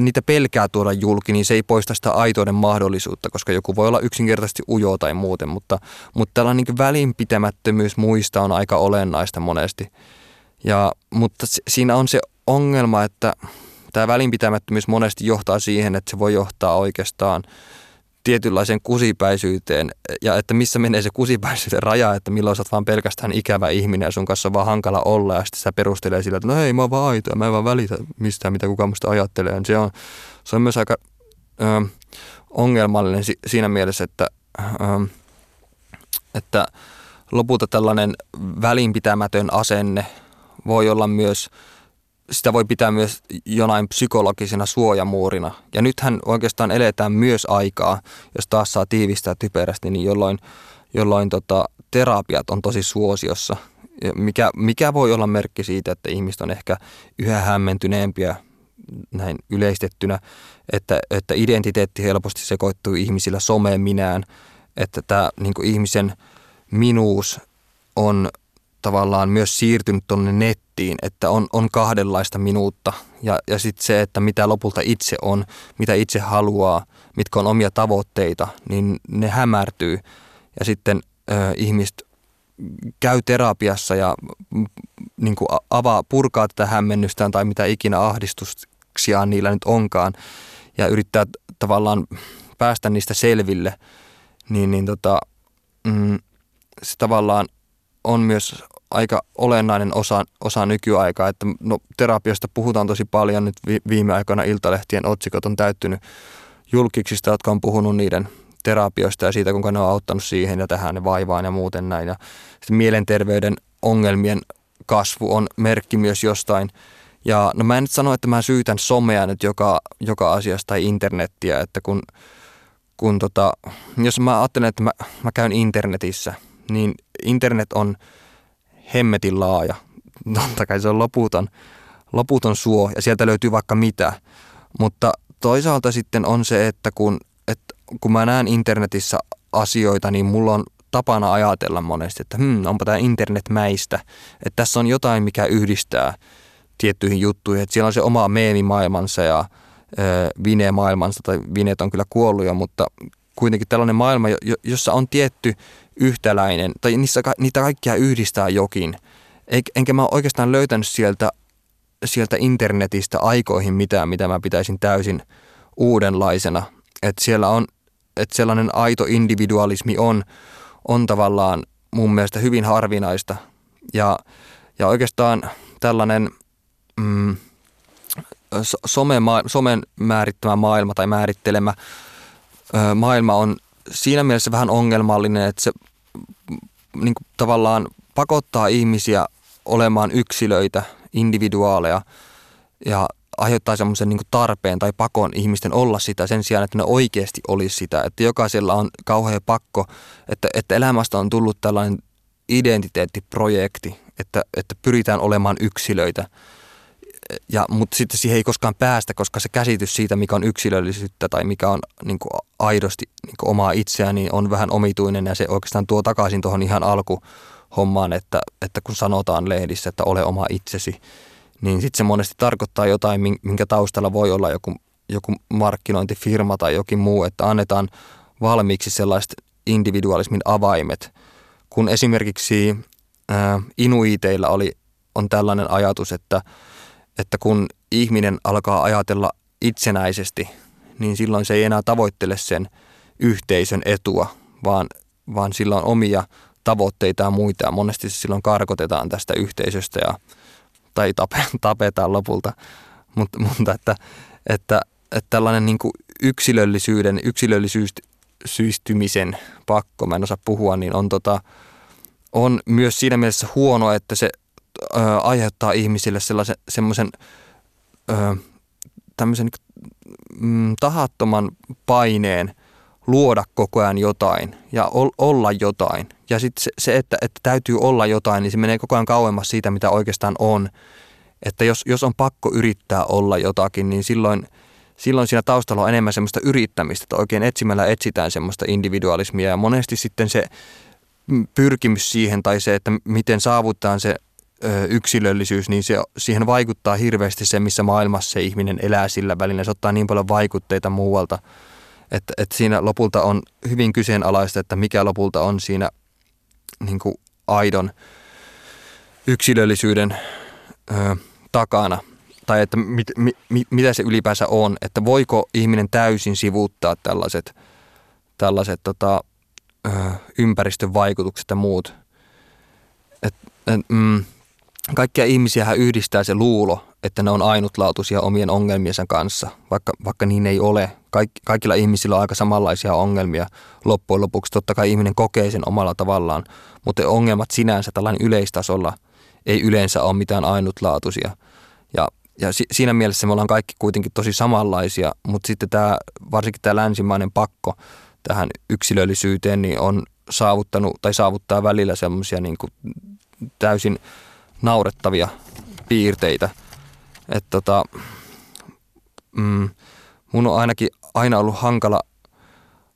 niitä pelkää tuoda julki, niin se ei poista sitä aitouden mahdollisuutta, koska joku voi olla yksinkertaisesti ujo tai muuten, mutta, mutta tällainen niin välinpitämättömyys muista on aika olennaista monesti. Ja, mutta siinä on se ongelma, että tämä välinpitämättömyys monesti johtaa siihen, että se voi johtaa oikeastaan – tietynlaiseen kusipäisyyteen ja että missä menee se kusipäisyyden raja, että milloin sä oot vaan pelkästään ikävä ihminen ja sun kanssa on vaan hankala olla ja sitten sä perustelee sillä, että no hei mä oon vaan aito ja mä en vaan välitä mistään mitä kukaan musta ajattelee. Se on, se on myös aika ö, ongelmallinen si, siinä mielessä, että, ö, että lopulta tällainen välinpitämätön asenne voi olla myös – sitä voi pitää myös jonain psykologisena suojamuurina. Ja nythän oikeastaan eletään myös aikaa, jos taas saa tiivistää typerästi, niin jolloin, jolloin tota, terapiat on tosi suosiossa. Mikä, mikä voi olla merkki siitä, että ihmiset on ehkä yhä hämmentyneempiä näin yleistettynä, että, että identiteetti helposti sekoittuu ihmisillä someen minään, että tämä niin ihmisen minuus on tavallaan myös siirtynyt tuonne nettiin, että on, on kahdenlaista minuutta. Ja, ja sitten se, että mitä lopulta itse on, mitä itse haluaa, mitkä on omia tavoitteita, niin ne hämärtyy. Ja sitten ö, ihmiset käy terapiassa ja niin kuin avaa, purkaa tätä hämmennystään tai mitä ikinä ahdistuksiaan niillä nyt onkaan ja yrittää tavallaan päästä niistä selville, niin, niin tota, mm, se tavallaan on myös aika olennainen osa, osa nykyaikaa, että no, terapiasta puhutaan tosi paljon nyt viime aikoina iltalehtien otsikot on täyttynyt julkiksista, jotka on puhunut niiden terapioista ja siitä, kuinka ne on auttanut siihen ja tähän ne vaivaan ja muuten näin. Ja sitten mielenterveyden ongelmien kasvu on merkki myös jostain. Ja no mä en nyt sano, että mä syytän somea nyt joka, joka asiasta tai internettiä, että kun, kun tota, jos mä ajattelen, että mä, mä käyn internetissä, niin internet on – hemmetin laaja. Totta kai se on loputon, loputon suo ja sieltä löytyy vaikka mitä. Mutta toisaalta sitten on se, että kun, että kun mä näen internetissä asioita, niin mulla on tapana ajatella monesti, että hmm, onpa tämä internetmäistä. Että tässä on jotain, mikä yhdistää tiettyihin juttuihin. Että siellä on se oma meemimaailmansa ja vine-maailmansa, tai vineet on kyllä kuollut jo, mutta kuitenkin tällainen maailma, jossa on tietty yhtäläinen, tai niissä, niitä kaikkia yhdistää jokin. Enkä mä oikeastaan löytänyt sieltä, sieltä internetistä aikoihin mitään, mitä mä pitäisin täysin uudenlaisena. Että siellä on, että sellainen aito individualismi on, on tavallaan mun mielestä hyvin harvinaista. Ja, ja oikeastaan tällainen mm, some, somen määrittämä maailma tai määrittelemä maailma on siinä mielessä vähän ongelmallinen, että se niin kuin tavallaan pakottaa ihmisiä olemaan yksilöitä, individuaaleja ja aiheuttaa semmoisen niin tarpeen tai pakon ihmisten olla sitä sen sijaan, että ne oikeasti olisi sitä. Että jokaisella on kauhea pakko, että, että elämästä on tullut tällainen identiteettiprojekti, että, että pyritään olemaan yksilöitä. Ja, mutta sitten siihen ei koskaan päästä, koska se käsitys siitä, mikä on yksilöllisyyttä tai mikä on niin kuin aidosti niin kuin omaa itseään, niin on vähän omituinen. Ja se oikeastaan tuo takaisin tuohon ihan alkuhommaan, että, että kun sanotaan lehdissä, että ole oma itsesi, niin sitten se monesti tarkoittaa jotain, minkä taustalla voi olla joku, joku markkinointifirma tai jokin muu, että annetaan valmiiksi sellaiset individualismin avaimet, kun esimerkiksi ää, inuiteilla oli, on tällainen ajatus, että, että kun ihminen alkaa ajatella itsenäisesti, niin silloin se ei enää tavoittele sen yhteisön etua, vaan, vaan sillä on omia tavoitteita ja muita. Monesti silloin karkotetaan tästä yhteisöstä ja tai <laughs> tapetaan lopulta. Mutta, mutta että, että, että tällainen niin yksilöllisyyden, yksilöllisyystymisen pakko, mä en osaa puhua, niin on, tota, on myös siinä mielessä huono, että se ö, aiheuttaa ihmisille sellaisen semmoisen tämmöisen mm, tahattoman paineen luoda koko ajan jotain ja olla jotain. Ja sitten se, se että, että täytyy olla jotain, niin se menee koko ajan kauemmas siitä, mitä oikeastaan on. Että jos, jos on pakko yrittää olla jotakin, niin silloin, silloin siinä taustalla on enemmän semmoista yrittämistä, että oikein etsimällä etsitään semmoista individualismia. Ja monesti sitten se pyrkimys siihen tai se, että miten saavutetaan se ö, yksilöllisyys, niin se, siihen vaikuttaa hirveästi se, missä maailmassa se ihminen elää sillä välillä. Se ottaa niin paljon vaikutteita muualta – että, että siinä lopulta on hyvin kyseenalaista, että mikä lopulta on siinä niin kuin aidon yksilöllisyyden ö, takana. Tai että mit, mit, mit, mitä se ylipäänsä on, että voiko ihminen täysin sivuuttaa tällaiset, tällaiset tota, ö, ympäristön vaikutukset ja muut. Et, et, mm, kaikkia ihmisiä yhdistää se luulo, että ne on ainutlaatuisia omien ongelmiensa kanssa, vaikka, vaikka niin ei ole. Kaik, kaikilla ihmisillä on aika samanlaisia ongelmia loppujen lopuksi. Totta kai ihminen kokee sen omalla tavallaan, mutta ongelmat sinänsä tällainen yleistasolla ei yleensä ole mitään ainutlaatuisia. Ja, ja si, siinä mielessä me ollaan kaikki kuitenkin tosi samanlaisia, mutta sitten tämä, varsinkin tämä länsimainen pakko tähän yksilöllisyyteen niin on saavuttanut tai saavuttaa välillä semmoisia niin täysin naurettavia piirteitä – että tota, mm, mun on ainakin aina ollut hankala,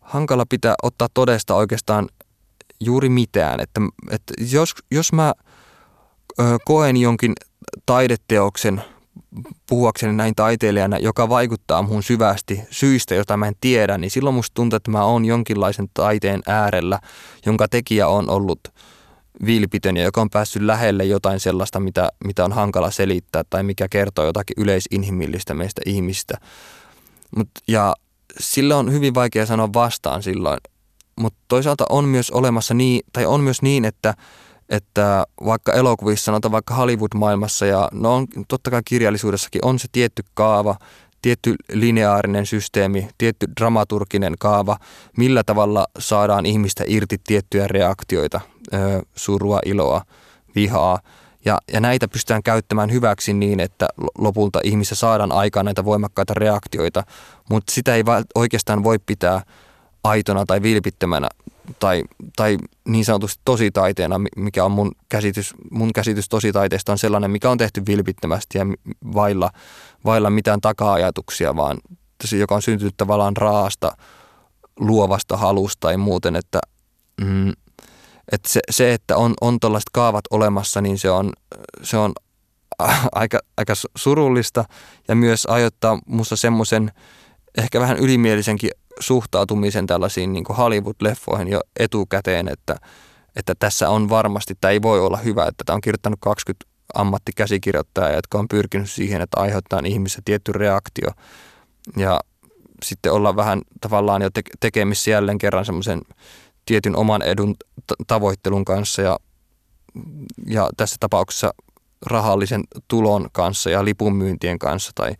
hankala pitää ottaa todesta oikeastaan juuri mitään. Että, että jos, jos mä ö, koen jonkin taideteoksen puhuakseni näin taiteilijana, joka vaikuttaa muun syvästi syistä, jota mä en tiedä, niin silloin musta tuntuu, että mä oon jonkinlaisen taiteen äärellä, jonka tekijä on ollut – vilpitön ja joka on päässyt lähelle jotain sellaista, mitä, mitä on hankala selittää tai mikä kertoo jotakin yleisinhimillistä meistä ihmistä. Mut, ja sillä on hyvin vaikea sanoa vastaan silloin, mutta toisaalta on myös olemassa niin, tai on myös niin, että, että vaikka elokuvissa, sanotaan vaikka Hollywood-maailmassa ja no on, totta kai kirjallisuudessakin on se tietty kaava, tietty lineaarinen systeemi, tietty dramaturginen kaava, millä tavalla saadaan ihmistä irti tiettyjä reaktioita, surua, iloa, vihaa. Ja, ja näitä pystytään käyttämään hyväksi niin, että lopulta ihmissä saadaan aikaan näitä voimakkaita reaktioita, mutta sitä ei oikeastaan voi pitää aitona tai vilpittömänä tai, tai niin sanotusti tositaiteena, mikä on mun käsitys, mun käsitys tositaiteesta on sellainen, mikä on tehty vilpittömästi ja vailla, vailla mitään taka-ajatuksia, vaan joka on syntynyt tavallaan raasta, luovasta halusta tai muuten, että, mm, että se, se, että on, on tällaiset kaavat olemassa, niin se on, se on <laughs> aika, aika surullista ja myös aiheuttaa minusta semmoisen ehkä vähän ylimielisenkin suhtautumisen tällaisiin niin Hollywood-leffoihin jo etukäteen, että, että tässä on varmasti, tämä ei voi olla hyvä, että tämä on kirjoittanut 20 ammattikäsikirjoittajaa, jotka on pyrkinyt siihen, että aiheuttaa ihmisissä tietty reaktio. Ja sitten olla vähän tavallaan jo tekemissä jälleen kerran semmoisen tietyn oman edun tavoittelun kanssa ja, ja tässä tapauksessa rahallisen tulon kanssa ja lipunmyyntien kanssa tai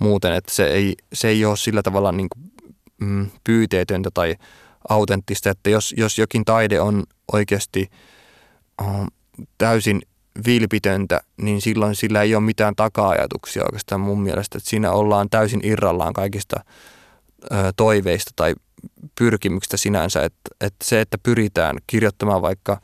muuten, että se ei, se ei ole sillä tavalla niin kuin, mm, pyyteetöntä tai autenttista, että jos, jos jokin taide on oikeasti uh, täysin vilpitöntä, niin silloin sillä ei ole mitään taka-ajatuksia oikeastaan mun mielestä, että siinä ollaan täysin irrallaan kaikista ö, toiveista tai pyrkimyksistä sinänsä, että, että se, että pyritään kirjoittamaan vaikka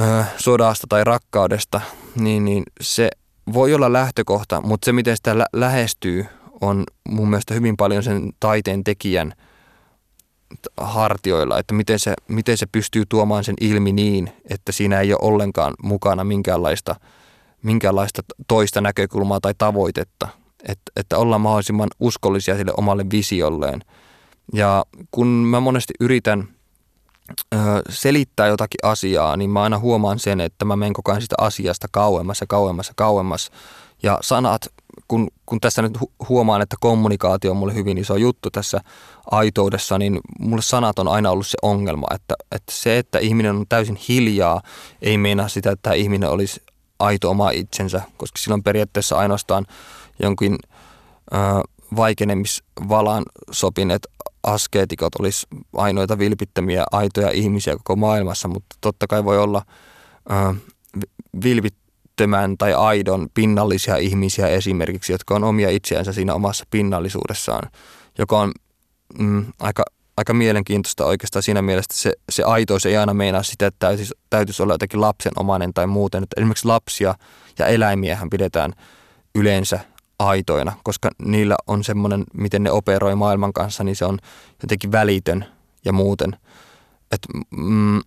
ö, sodasta tai rakkaudesta, niin, niin se voi olla lähtökohta, mutta se, miten sitä lä- lähestyy, on mun mielestä hyvin paljon sen taiteen tekijän hartioilla, että miten se, miten se pystyy tuomaan sen ilmi niin, että siinä ei ole ollenkaan mukana minkäänlaista, minkäänlaista toista näkökulmaa tai tavoitetta, että, että ollaan mahdollisimman uskollisia sille omalle visiolleen. Ja kun mä monesti yritän ö, selittää jotakin asiaa, niin mä aina huomaan sen, että mä menen koko ajan sitä asiasta kauemmas ja kauemmas ja kauemmas. Ja sanat, kun, kun tässä nyt huomaan, että kommunikaatio on mulle hyvin iso juttu tässä aitoudessa, niin mulle sanat on aina ollut se ongelma, että, että se, että ihminen on täysin hiljaa, ei meinaa sitä, että tämä ihminen olisi aito oma itsensä, koska silloin periaatteessa ainoastaan jonkin ö, vaikenemisvalan sopineet askeetikot olisi ainoita vilpittömiä aitoja ihmisiä koko maailmassa, mutta totta kai voi olla ö, vilpittömän tai aidon pinnallisia ihmisiä esimerkiksi, jotka on omia itseänsä siinä omassa pinnallisuudessaan, joka on mm, aika, aika mielenkiintoista oikeastaan siinä mielessä, että se, se aitous ei aina meinaa sitä, että täytyisi, täytyisi olla jotenkin lapsenomainen tai muuten. Että esimerkiksi lapsia ja eläimiähän pidetään yleensä aitoina, koska niillä on semmoinen, miten ne operoi maailman kanssa, niin se on jotenkin välitön ja muuten. Et, mm,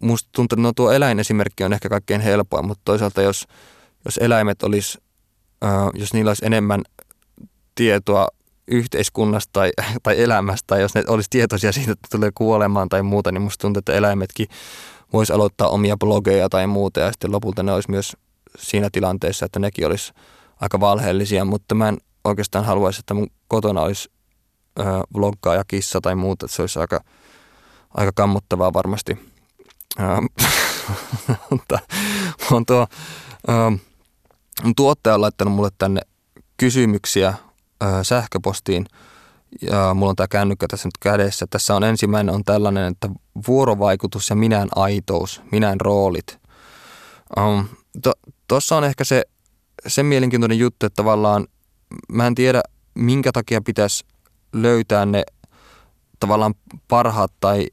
musta tuntuu, että no tuo eläinesimerkki on ehkä kaikkein helpoin, mutta toisaalta jos, jos eläimet olisi, äh, jos niillä olisi enemmän tietoa yhteiskunnasta tai, tai elämästä, tai jos ne olisi tietoisia siitä, että tulee kuolemaan tai muuta, niin musta tuntuu, että eläimetkin voisi aloittaa omia blogeja tai muuta, ja sitten lopulta ne olisi myös siinä tilanteessa, että nekin olisi aika valheellisia, mutta mä en oikeastaan haluaisi, että mun kotona olisi ö, vloggaaja kissa tai muuta, se olisi aika, aika kammottavaa varmasti. <laughs> on tuo, ö, tuottaja on laittanut mulle tänne kysymyksiä sähköpostiin ja mulla on tämä kännykkä tässä nyt kädessä. Tässä on ensimmäinen on tällainen, että vuorovaikutus ja minään aitous, minään roolit. Um, Tuossa to, on ehkä se, se mielenkiintoinen juttu, että tavallaan mä en tiedä minkä takia pitäisi löytää ne tavallaan parhaat tai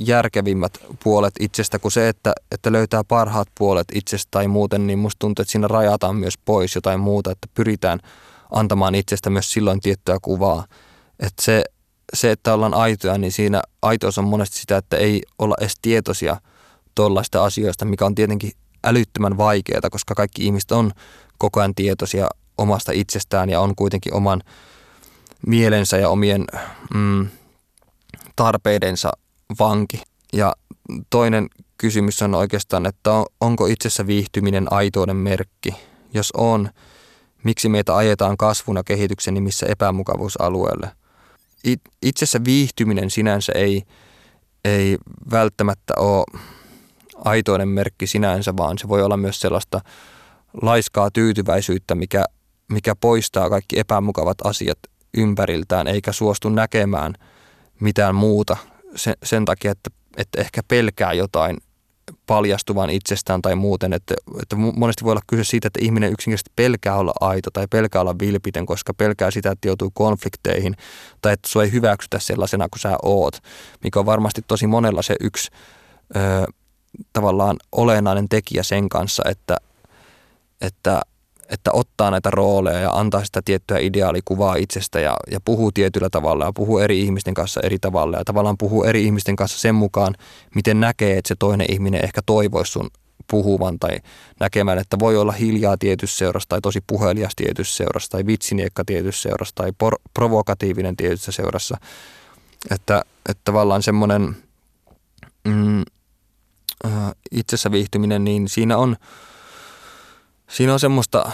järkevimmät puolet itsestä kuin se, että, että löytää parhaat puolet itsestä tai muuten, niin musta tuntuu, että siinä rajataan myös pois jotain muuta, että pyritään – antamaan itsestä myös silloin tiettyä kuvaa. Että se, se, että ollaan aitoja, niin siinä aitous on monesti sitä, että ei olla edes tietoisia tuollaista asioista, mikä on tietenkin älyttömän vaikeaa, koska kaikki ihmiset on koko ajan tietoisia omasta itsestään ja on kuitenkin oman mielensä ja omien mm, tarpeidensa vanki. Ja toinen kysymys on oikeastaan, että onko itsessä viihtyminen aitouden merkki? Jos on, miksi meitä ajetaan kasvun ja kehityksen nimissä epämukavuusalueelle. It, itsessä viihtyminen sinänsä ei, ei välttämättä ole aitoinen merkki sinänsä, vaan se voi olla myös sellaista laiskaa tyytyväisyyttä, mikä, mikä poistaa kaikki epämukavat asiat ympäriltään, eikä suostu näkemään mitään muuta sen, sen takia, että, että ehkä pelkää jotain paljastuvan itsestään tai muuten. Että, että monesti voi olla kyse siitä, että ihminen yksinkertaisesti pelkää olla aito tai pelkää olla vilpiten, koska pelkää sitä, että joutuu konflikteihin tai että sua ei hyväksytä sellaisena kuin sä oot, mikä on varmasti tosi monella se yksi ö, tavallaan olennainen tekijä sen kanssa, että, että että ottaa näitä rooleja ja antaa sitä tiettyä ideaalikuvaa itsestä ja, ja puhuu tietyllä tavalla ja puhuu eri ihmisten kanssa eri tavalla ja tavallaan puhuu eri ihmisten kanssa sen mukaan, miten näkee, että se toinen ihminen ehkä toivoisi sun puhuvan tai näkemään, että voi olla hiljaa tietyssä seurassa tai tosi puhelias tietyssä seurassa tai vitsiniekka tietyssä seurassa tai por- provokatiivinen tietyssä seurassa. Että, että tavallaan semmoinen mm, äh, itsessä viihtyminen, niin siinä on – Siinä on semmoista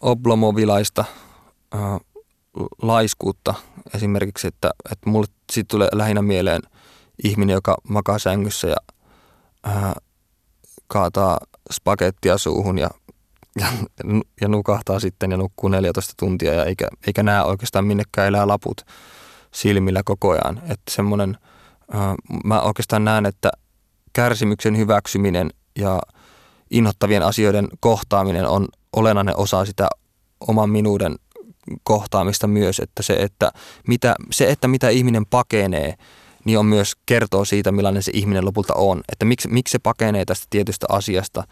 oblomovilaista äh, laiskuutta esimerkiksi, että, että mulle siitä tulee lähinnä mieleen ihminen, joka makaa sängyssä ja äh, kaataa spagettia suuhun ja, ja, ja nukahtaa sitten ja nukkuu 14 tuntia ja eikä, eikä näe oikeastaan minnekään elää laput silmillä koko ajan. Että semmoinen, äh, mä oikeastaan näen, että kärsimyksen hyväksyminen ja inhottavien asioiden kohtaaminen on olennainen osa sitä oman minuuden kohtaamista myös, että se, että mitä, se, että mitä ihminen pakenee, niin on myös kertoo siitä, millainen se ihminen lopulta on. Että miksi, miksi se pakenee tästä tietystä asiasta,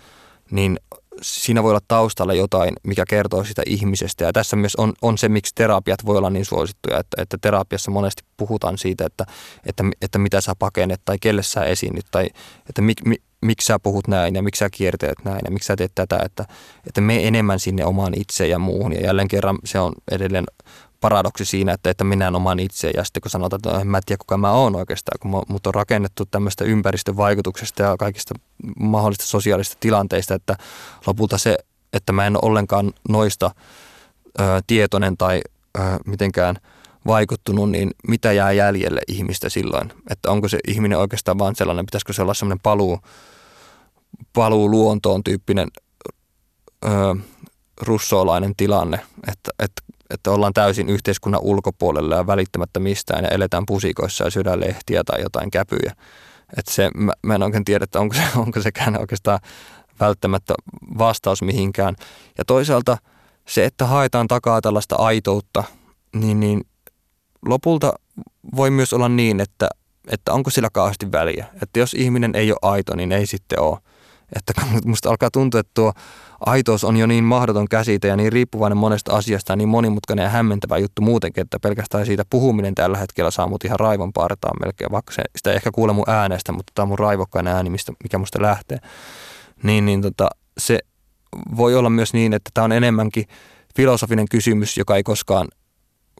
niin siinä voi olla taustalla jotain, mikä kertoo sitä ihmisestä. Ja tässä myös on, on se, miksi terapiat voi olla niin suosittuja, että, että terapiassa monesti puhutaan siitä, että, että, että mitä sä pakenet tai kelle sä esiinnyt tai että mi, mi, miksi sä puhut näin ja miksi sä kiertelet näin ja miksi sä teet tätä, että, että me enemmän sinne omaan itse ja muuhun. Ja jälleen kerran se on edelleen paradoksi siinä, että, että minä oman itse ja sitten kun sanotaan, että en mä tiedä kuka mä oon oikeastaan, kun mut on rakennettu tämmöistä ympäristövaikutuksesta ja kaikista mahdollista sosiaalista tilanteista, että lopulta se, että mä en ole ollenkaan noista ö, tietoinen tai ö, mitenkään vaikuttunut, niin mitä jää jäljelle ihmistä silloin? Että onko se ihminen oikeastaan vaan sellainen, pitäisikö se olla sellainen paluu, paluu luontoon tyyppinen ö, russoolainen tilanne, että, että että ollaan täysin yhteiskunnan ulkopuolella ja välittämättä mistään ja eletään pusikoissa ja syödään lehtiä tai jotain käpyjä. Että se, mä, mä en oikein tiedä, että onko, se, onko sekään oikeastaan välttämättä vastaus mihinkään. Ja toisaalta se, että haetaan takaa tällaista aitoutta, niin, niin lopulta voi myös olla niin, että, että onko sillä kauheasti väliä. Että jos ihminen ei ole aito, niin ei sitten ole. Että musta alkaa tuntua, että tuo aitous on jo niin mahdoton käsite ja niin riippuvainen monesta asiasta ja niin monimutkainen ja hämmentävä juttu muutenkin, että pelkästään siitä puhuminen tällä hetkellä saa mut ihan raivon partaan melkein, vaikka se, sitä ei ehkä kuule mun äänestä, mutta tämä on mun raivokkain ääni, mistä, mikä musta lähtee. Niin, niin tota, se voi olla myös niin, että tämä on enemmänkin filosofinen kysymys, joka ei koskaan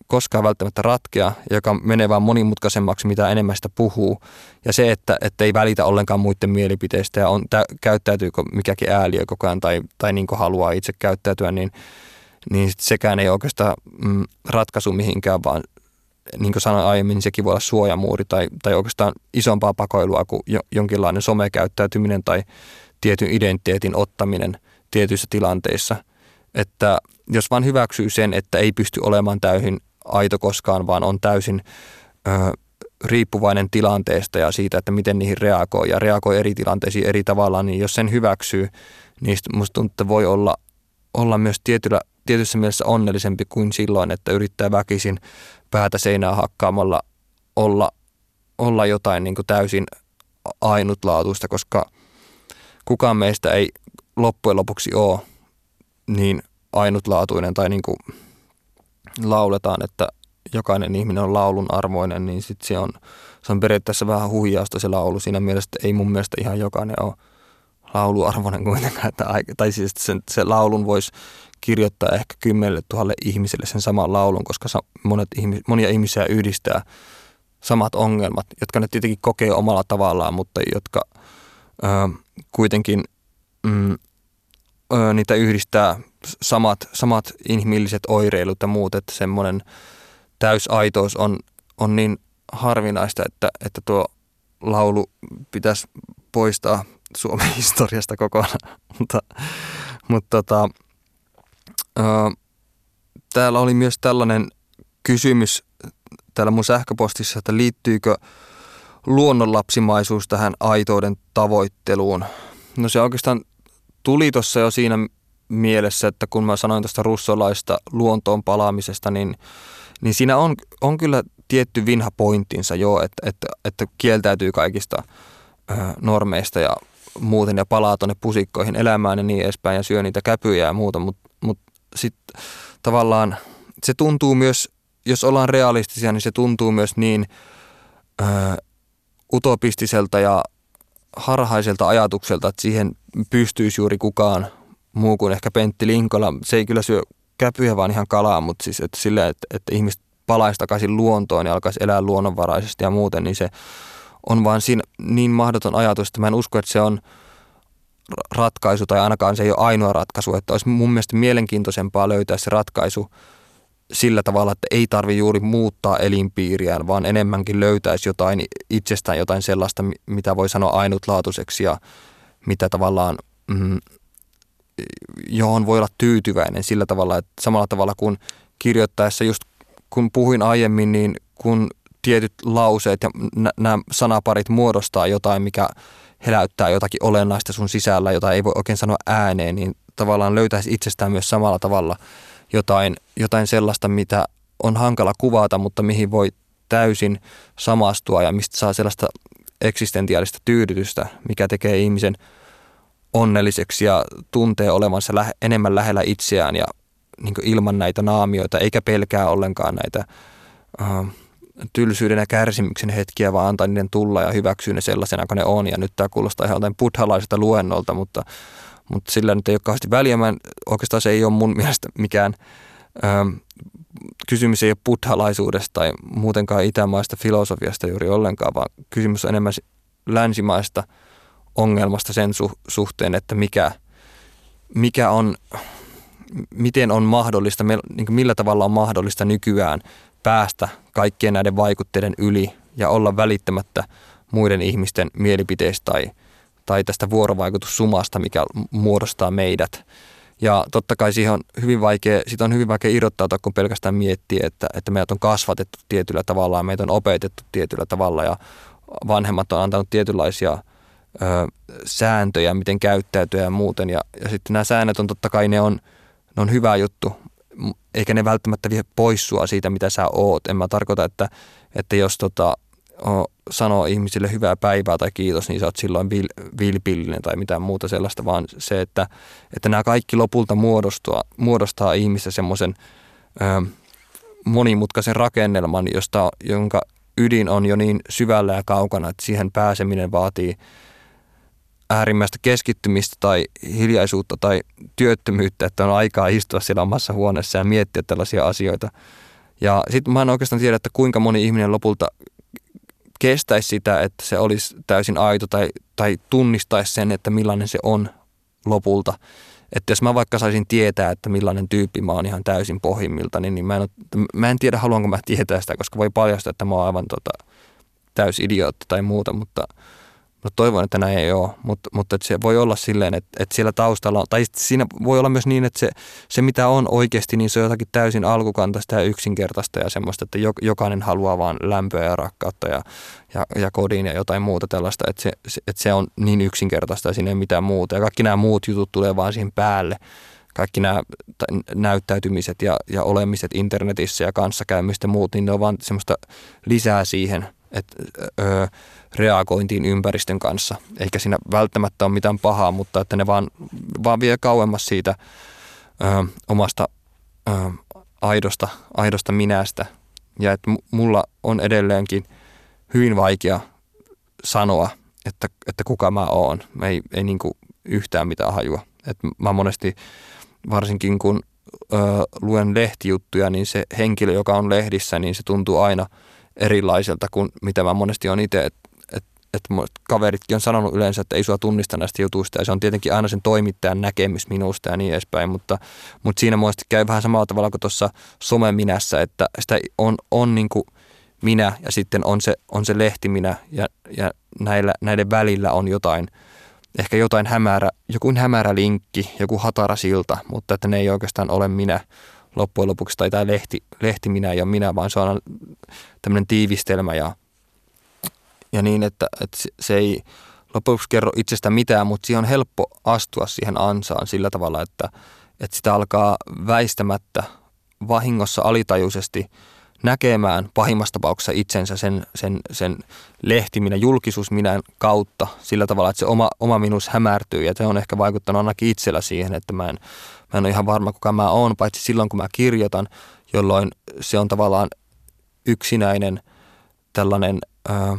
koskaan välttämättä ratkea, joka menee vaan monimutkaisemmaksi, mitä enemmän sitä puhuu. Ja se, että, että ei välitä ollenkaan muiden mielipiteistä ja on, tä, käyttäytyykö mikäkin ääliö koko ajan tai, tai niin kuin haluaa itse käyttäytyä, niin, niin sekään ei oikeastaan mm, ratkaisu mihinkään, vaan niin kuin sanoin aiemmin, niin sekin voi olla suojamuuri tai, tai oikeastaan isompaa pakoilua kuin jo, jonkinlainen somekäyttäytyminen tai tietyn identiteetin ottaminen tietyissä tilanteissa. Että jos vaan hyväksyy sen, että ei pysty olemaan täysin aito koskaan, vaan on täysin ö, riippuvainen tilanteesta ja siitä, että miten niihin reagoi ja reagoi eri tilanteisiin eri tavalla, niin jos sen hyväksyy, niin musta tuntuu, että voi olla, olla myös tietyllä, tietyssä mielessä onnellisempi kuin silloin, että yrittää väkisin päätä seinää hakkaamalla olla, olla jotain niin kuin täysin ainutlaatuista, koska kukaan meistä ei loppujen lopuksi ole niin ainutlaatuinen tai niin kuin lauletaan, että jokainen ihminen on laulun arvoinen, niin sit se, on, se on periaatteessa vähän huijausta se laulu. Siinä mielessä ei mun mielestä ihan jokainen ole lauluarvoinen kuitenkaan. Että, tai siis sen, se laulun voisi kirjoittaa ehkä kymmenelle tuhalle ihmiselle sen saman laulun, koska monet, monia ihmisiä yhdistää samat ongelmat, jotka ne tietenkin kokee omalla tavallaan, mutta jotka ö, kuitenkin mm, ö, niitä yhdistää samat, samat inhimilliset oireilut ja muut, että semmoinen täysaitous on, on niin harvinaista, että, että tuo laulu pitäisi poistaa Suomen <laughs> historiasta kokonaan. <laughs> mutta, mutta tota, ö, täällä oli myös tällainen kysymys täällä mun sähköpostissa, että liittyykö luonnonlapsimaisuus tähän aitouden tavoitteluun. No se oikeastaan tuli tuossa jo siinä mielessä, että kun mä sanoin tästä russolaista luontoon palaamisesta, niin, niin siinä on, on kyllä tietty vinha pointtinsa jo, että, että, että kieltäytyy kaikista ö, normeista ja muuten ja palaa tuonne pusikkoihin elämään ja niin edespäin ja syö niitä käpyjä ja muuta, mutta mut sitten tavallaan se tuntuu myös, jos ollaan realistisia, niin se tuntuu myös niin ö, utopistiselta ja harhaiselta ajatukselta, että siihen pystyisi juuri kukaan muu kuin ehkä Pentti Linkola. Se ei kyllä syö käpyjä, vaan ihan kalaa, mutta siis että sillä, että, että ihmiset palaisi takaisin luontoon ja alkaisi elää luonnonvaraisesti ja muuten, niin se on vaan siinä niin mahdoton ajatus, että mä en usko, että se on ratkaisu tai ainakaan se ei ole ainoa ratkaisu, että olisi mun mielestä mielenkiintoisempaa löytää se ratkaisu sillä tavalla, että ei tarvi juuri muuttaa elinpiiriään, vaan enemmänkin löytäisi jotain itsestään jotain sellaista, mitä voi sanoa ainutlaatuiseksi ja mitä tavallaan, mm, johon voi olla tyytyväinen sillä tavalla, että samalla tavalla kuin kirjoittaessa, just kun puhuin aiemmin, niin kun tietyt lauseet ja nämä sanaparit muodostaa jotain, mikä heläyttää jotakin olennaista sun sisällä, jota ei voi oikein sanoa ääneen, niin tavallaan löytäisi itsestään myös samalla tavalla jotain, jotain sellaista, mitä on hankala kuvata, mutta mihin voi täysin samastua ja mistä saa sellaista eksistentiaalista tyydytystä, mikä tekee ihmisen onnelliseksi ja tuntee olevansa lähe, enemmän lähellä itseään ja niin ilman näitä naamioita, eikä pelkää ollenkaan näitä uh, tylsyyden ja kärsimyksen hetkiä, vaan antaa niiden tulla ja hyväksyä ne sellaisena kuin ne on. Ja nyt tämä kuulostaa ihan jotain buddhalaiselta luennolta, mutta, mutta sillä nyt ei ole kauheasti väliä. Mä oikeastaan se ei ole mun mielestä mikään ö, kysymys ei ole buddhalaisuudesta tai muutenkaan itämaista filosofiasta juuri ollenkaan, vaan kysymys on enemmän länsimaista ongelmasta sen su- suhteen, että mikä, mikä on, miten on mahdollista, niin millä tavalla on mahdollista nykyään päästä kaikkien näiden vaikutteiden yli ja olla välittämättä muiden ihmisten mielipiteistä tai, tai tästä vuorovaikutussumasta, mikä muodostaa meidät. Ja totta kai siihen on hyvin vaikea, siitä on hyvin vaikea irrottautua, kun pelkästään miettii, että, että meidät on kasvatettu tietyllä tavalla ja meitä on opetettu tietyllä tavalla ja vanhemmat on antanut tietynlaisia ö, sääntöjä, miten käyttäytyä ja muuten. Ja, ja sitten nämä säännöt on totta kai, ne on, ne on hyvä juttu, eikä ne välttämättä vie pois sua siitä, mitä sä oot. En mä tarkoita, että, että jos tota, sanoo ihmisille hyvää päivää tai kiitos, niin sä oot silloin vil, vilpillinen tai mitään muuta sellaista, vaan se, että, että nämä kaikki lopulta muodostua, muodostaa ihmistä semmoisen monimutkaisen rakennelman, josta, jonka ydin on jo niin syvällä ja kaukana, että siihen pääseminen vaatii – äärimmäistä keskittymistä tai hiljaisuutta tai työttömyyttä, että on aikaa istua siellä omassa huoneessa ja miettiä tällaisia asioita. Ja sitten mä en oikeastaan tiedä, että kuinka moni ihminen lopulta kestäisi sitä, että se olisi täysin aito tai, tai tunnistaisi sen, että millainen se on lopulta. Että jos mä vaikka saisin tietää, että millainen tyyppi mä oon ihan täysin pohjimmilta, niin, niin mä, en, mä en tiedä, haluanko mä tietää sitä, koska voi paljastaa, että mä oon aivan tota, täys idiootti tai muuta, mutta – No toivon, että näin ei ole, mutta, mutta se voi olla silleen, että, että siellä taustalla on, tai siinä voi olla myös niin, että se, se mitä on oikeasti, niin se on jotakin täysin alkukantaista ja yksinkertaista ja semmoista, että jokainen haluaa vaan lämpöä ja rakkautta ja, ja, ja kodin ja jotain muuta tällaista, että se, että se on niin yksinkertaista ja siinä ei mitään muuta. Ja kaikki nämä muut jutut tulee vaan siihen päälle kaikki nämä näyttäytymiset ja, ja olemiset internetissä ja kanssakäymistä ja muut, niin ne on vaan semmoista lisää siihen, että öö, reagointiin ympäristön kanssa. Eikä siinä välttämättä ole mitään pahaa, mutta että ne vaan, vaan vie kauemmas siitä ö, omasta ö, aidosta, aidosta minästä. Ja että mulla on edelleenkin hyvin vaikea sanoa, että, että kuka mä oon. Ei, ei niin yhtään mitään hajua. Et mä monesti, varsinkin kun ö, luen lehtijuttuja, niin se henkilö, joka on lehdissä, niin se tuntuu aina erilaiselta kuin mitä mä monesti on itse että kaveritkin on sanonut yleensä, että ei sua tunnista näistä jutuista ja se on tietenkin aina sen toimittajan näkemys minusta ja niin edespäin, mutta, mutta siinä muista käy vähän samalla tavalla kuin tuossa someminässä, että sitä on, on niin kuin minä ja sitten on se, on se lehti minä ja, ja näillä, näiden välillä on jotain, ehkä jotain hämärä, joku hämärä linkki, joku hatara silta, mutta että ne ei oikeastaan ole minä loppujen lopuksi, tai tämä lehti, lehti minä ole minä, vaan se on tämmöinen tiivistelmä ja ja niin, että, että se ei lopuksi kerro itsestä mitään, mutta siihen on helppo astua siihen ansaan sillä tavalla, että, että sitä alkaa väistämättä vahingossa alitajuisesti näkemään pahimmassa tapauksessa itsensä sen, sen, sen lehtiminä, julkisuusminän kautta sillä tavalla, että se oma, oma minus hämärtyy. Ja se on ehkä vaikuttanut ainakin itsellä siihen, että mä en, mä en ole ihan varma kuka mä oon, paitsi silloin kun mä kirjoitan, jolloin se on tavallaan yksinäinen tällainen äh,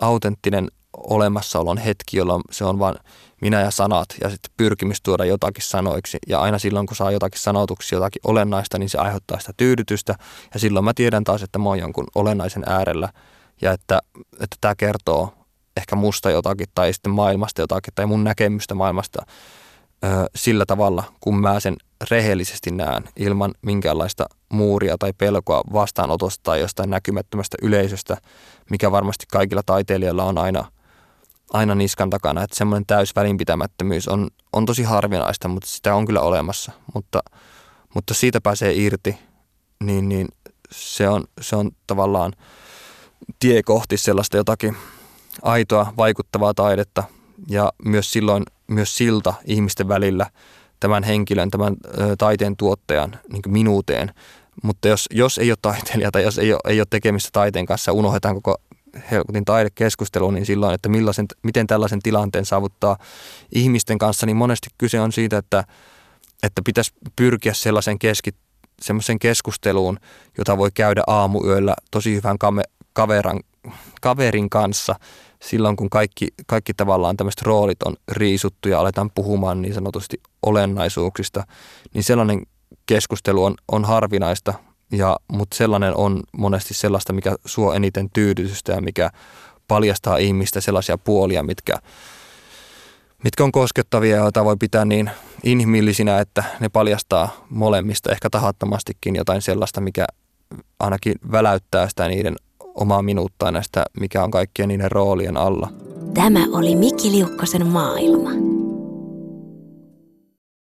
autenttinen olemassaolon hetki, jolloin se on vain minä ja sanat ja sitten pyrkimys tuoda jotakin sanoiksi. Ja aina silloin, kun saa jotakin sanotuksi, jotakin olennaista, niin se aiheuttaa sitä tyydytystä. Ja silloin mä tiedän taas, että mä oon jonkun olennaisen äärellä ja että, että tämä kertoo ehkä musta jotakin tai sitten maailmasta jotakin tai mun näkemystä maailmasta ö, sillä tavalla, kun mä sen rehellisesti näen ilman minkäänlaista muuria tai pelkoa vastaanotosta tai jostain näkymättömästä yleisöstä, mikä varmasti kaikilla taiteilijoilla on aina, aina niskan takana, että semmoinen täys välinpitämättömyys on, on tosi harvinaista, mutta sitä on kyllä olemassa. Mutta, mutta siitä pääsee irti, niin, niin se, on, se on tavallaan tie kohti sellaista jotakin aitoa, vaikuttavaa taidetta ja myös silloin myös silta ihmisten välillä tämän henkilön, tämän ö, taiteen tuottajan niin minuuteen. Mutta jos, jos ei ole taiteilija tai jos ei ole, ei ole tekemistä taiteen kanssa, unohdetaan koko helkutin taidekeskustelu, niin silloin, että millaisen, miten tällaisen tilanteen saavuttaa ihmisten kanssa, niin monesti kyse on siitä, että, että pitäisi pyrkiä sellaisen keski, semmoisen keskusteluun, jota voi käydä aamuyöllä tosi hyvän kaveran, kaverin kanssa silloin, kun kaikki, kaikki tavallaan tämmöiset roolit on riisuttu ja aletaan puhumaan niin sanotusti olennaisuuksista, niin sellainen keskustelu on, on harvinaista, ja, mutta sellainen on monesti sellaista, mikä suo eniten tyydytystä ja mikä paljastaa ihmistä sellaisia puolia, mitkä, mitkä on koskettavia ja joita voi pitää niin inhimillisinä, että ne paljastaa molemmista ehkä tahattomastikin jotain sellaista, mikä ainakin väläyttää sitä niiden omaa minuuttaa näistä, mikä on kaikkien niiden roolien alla. Tämä oli Mikki Liukkosen maailma.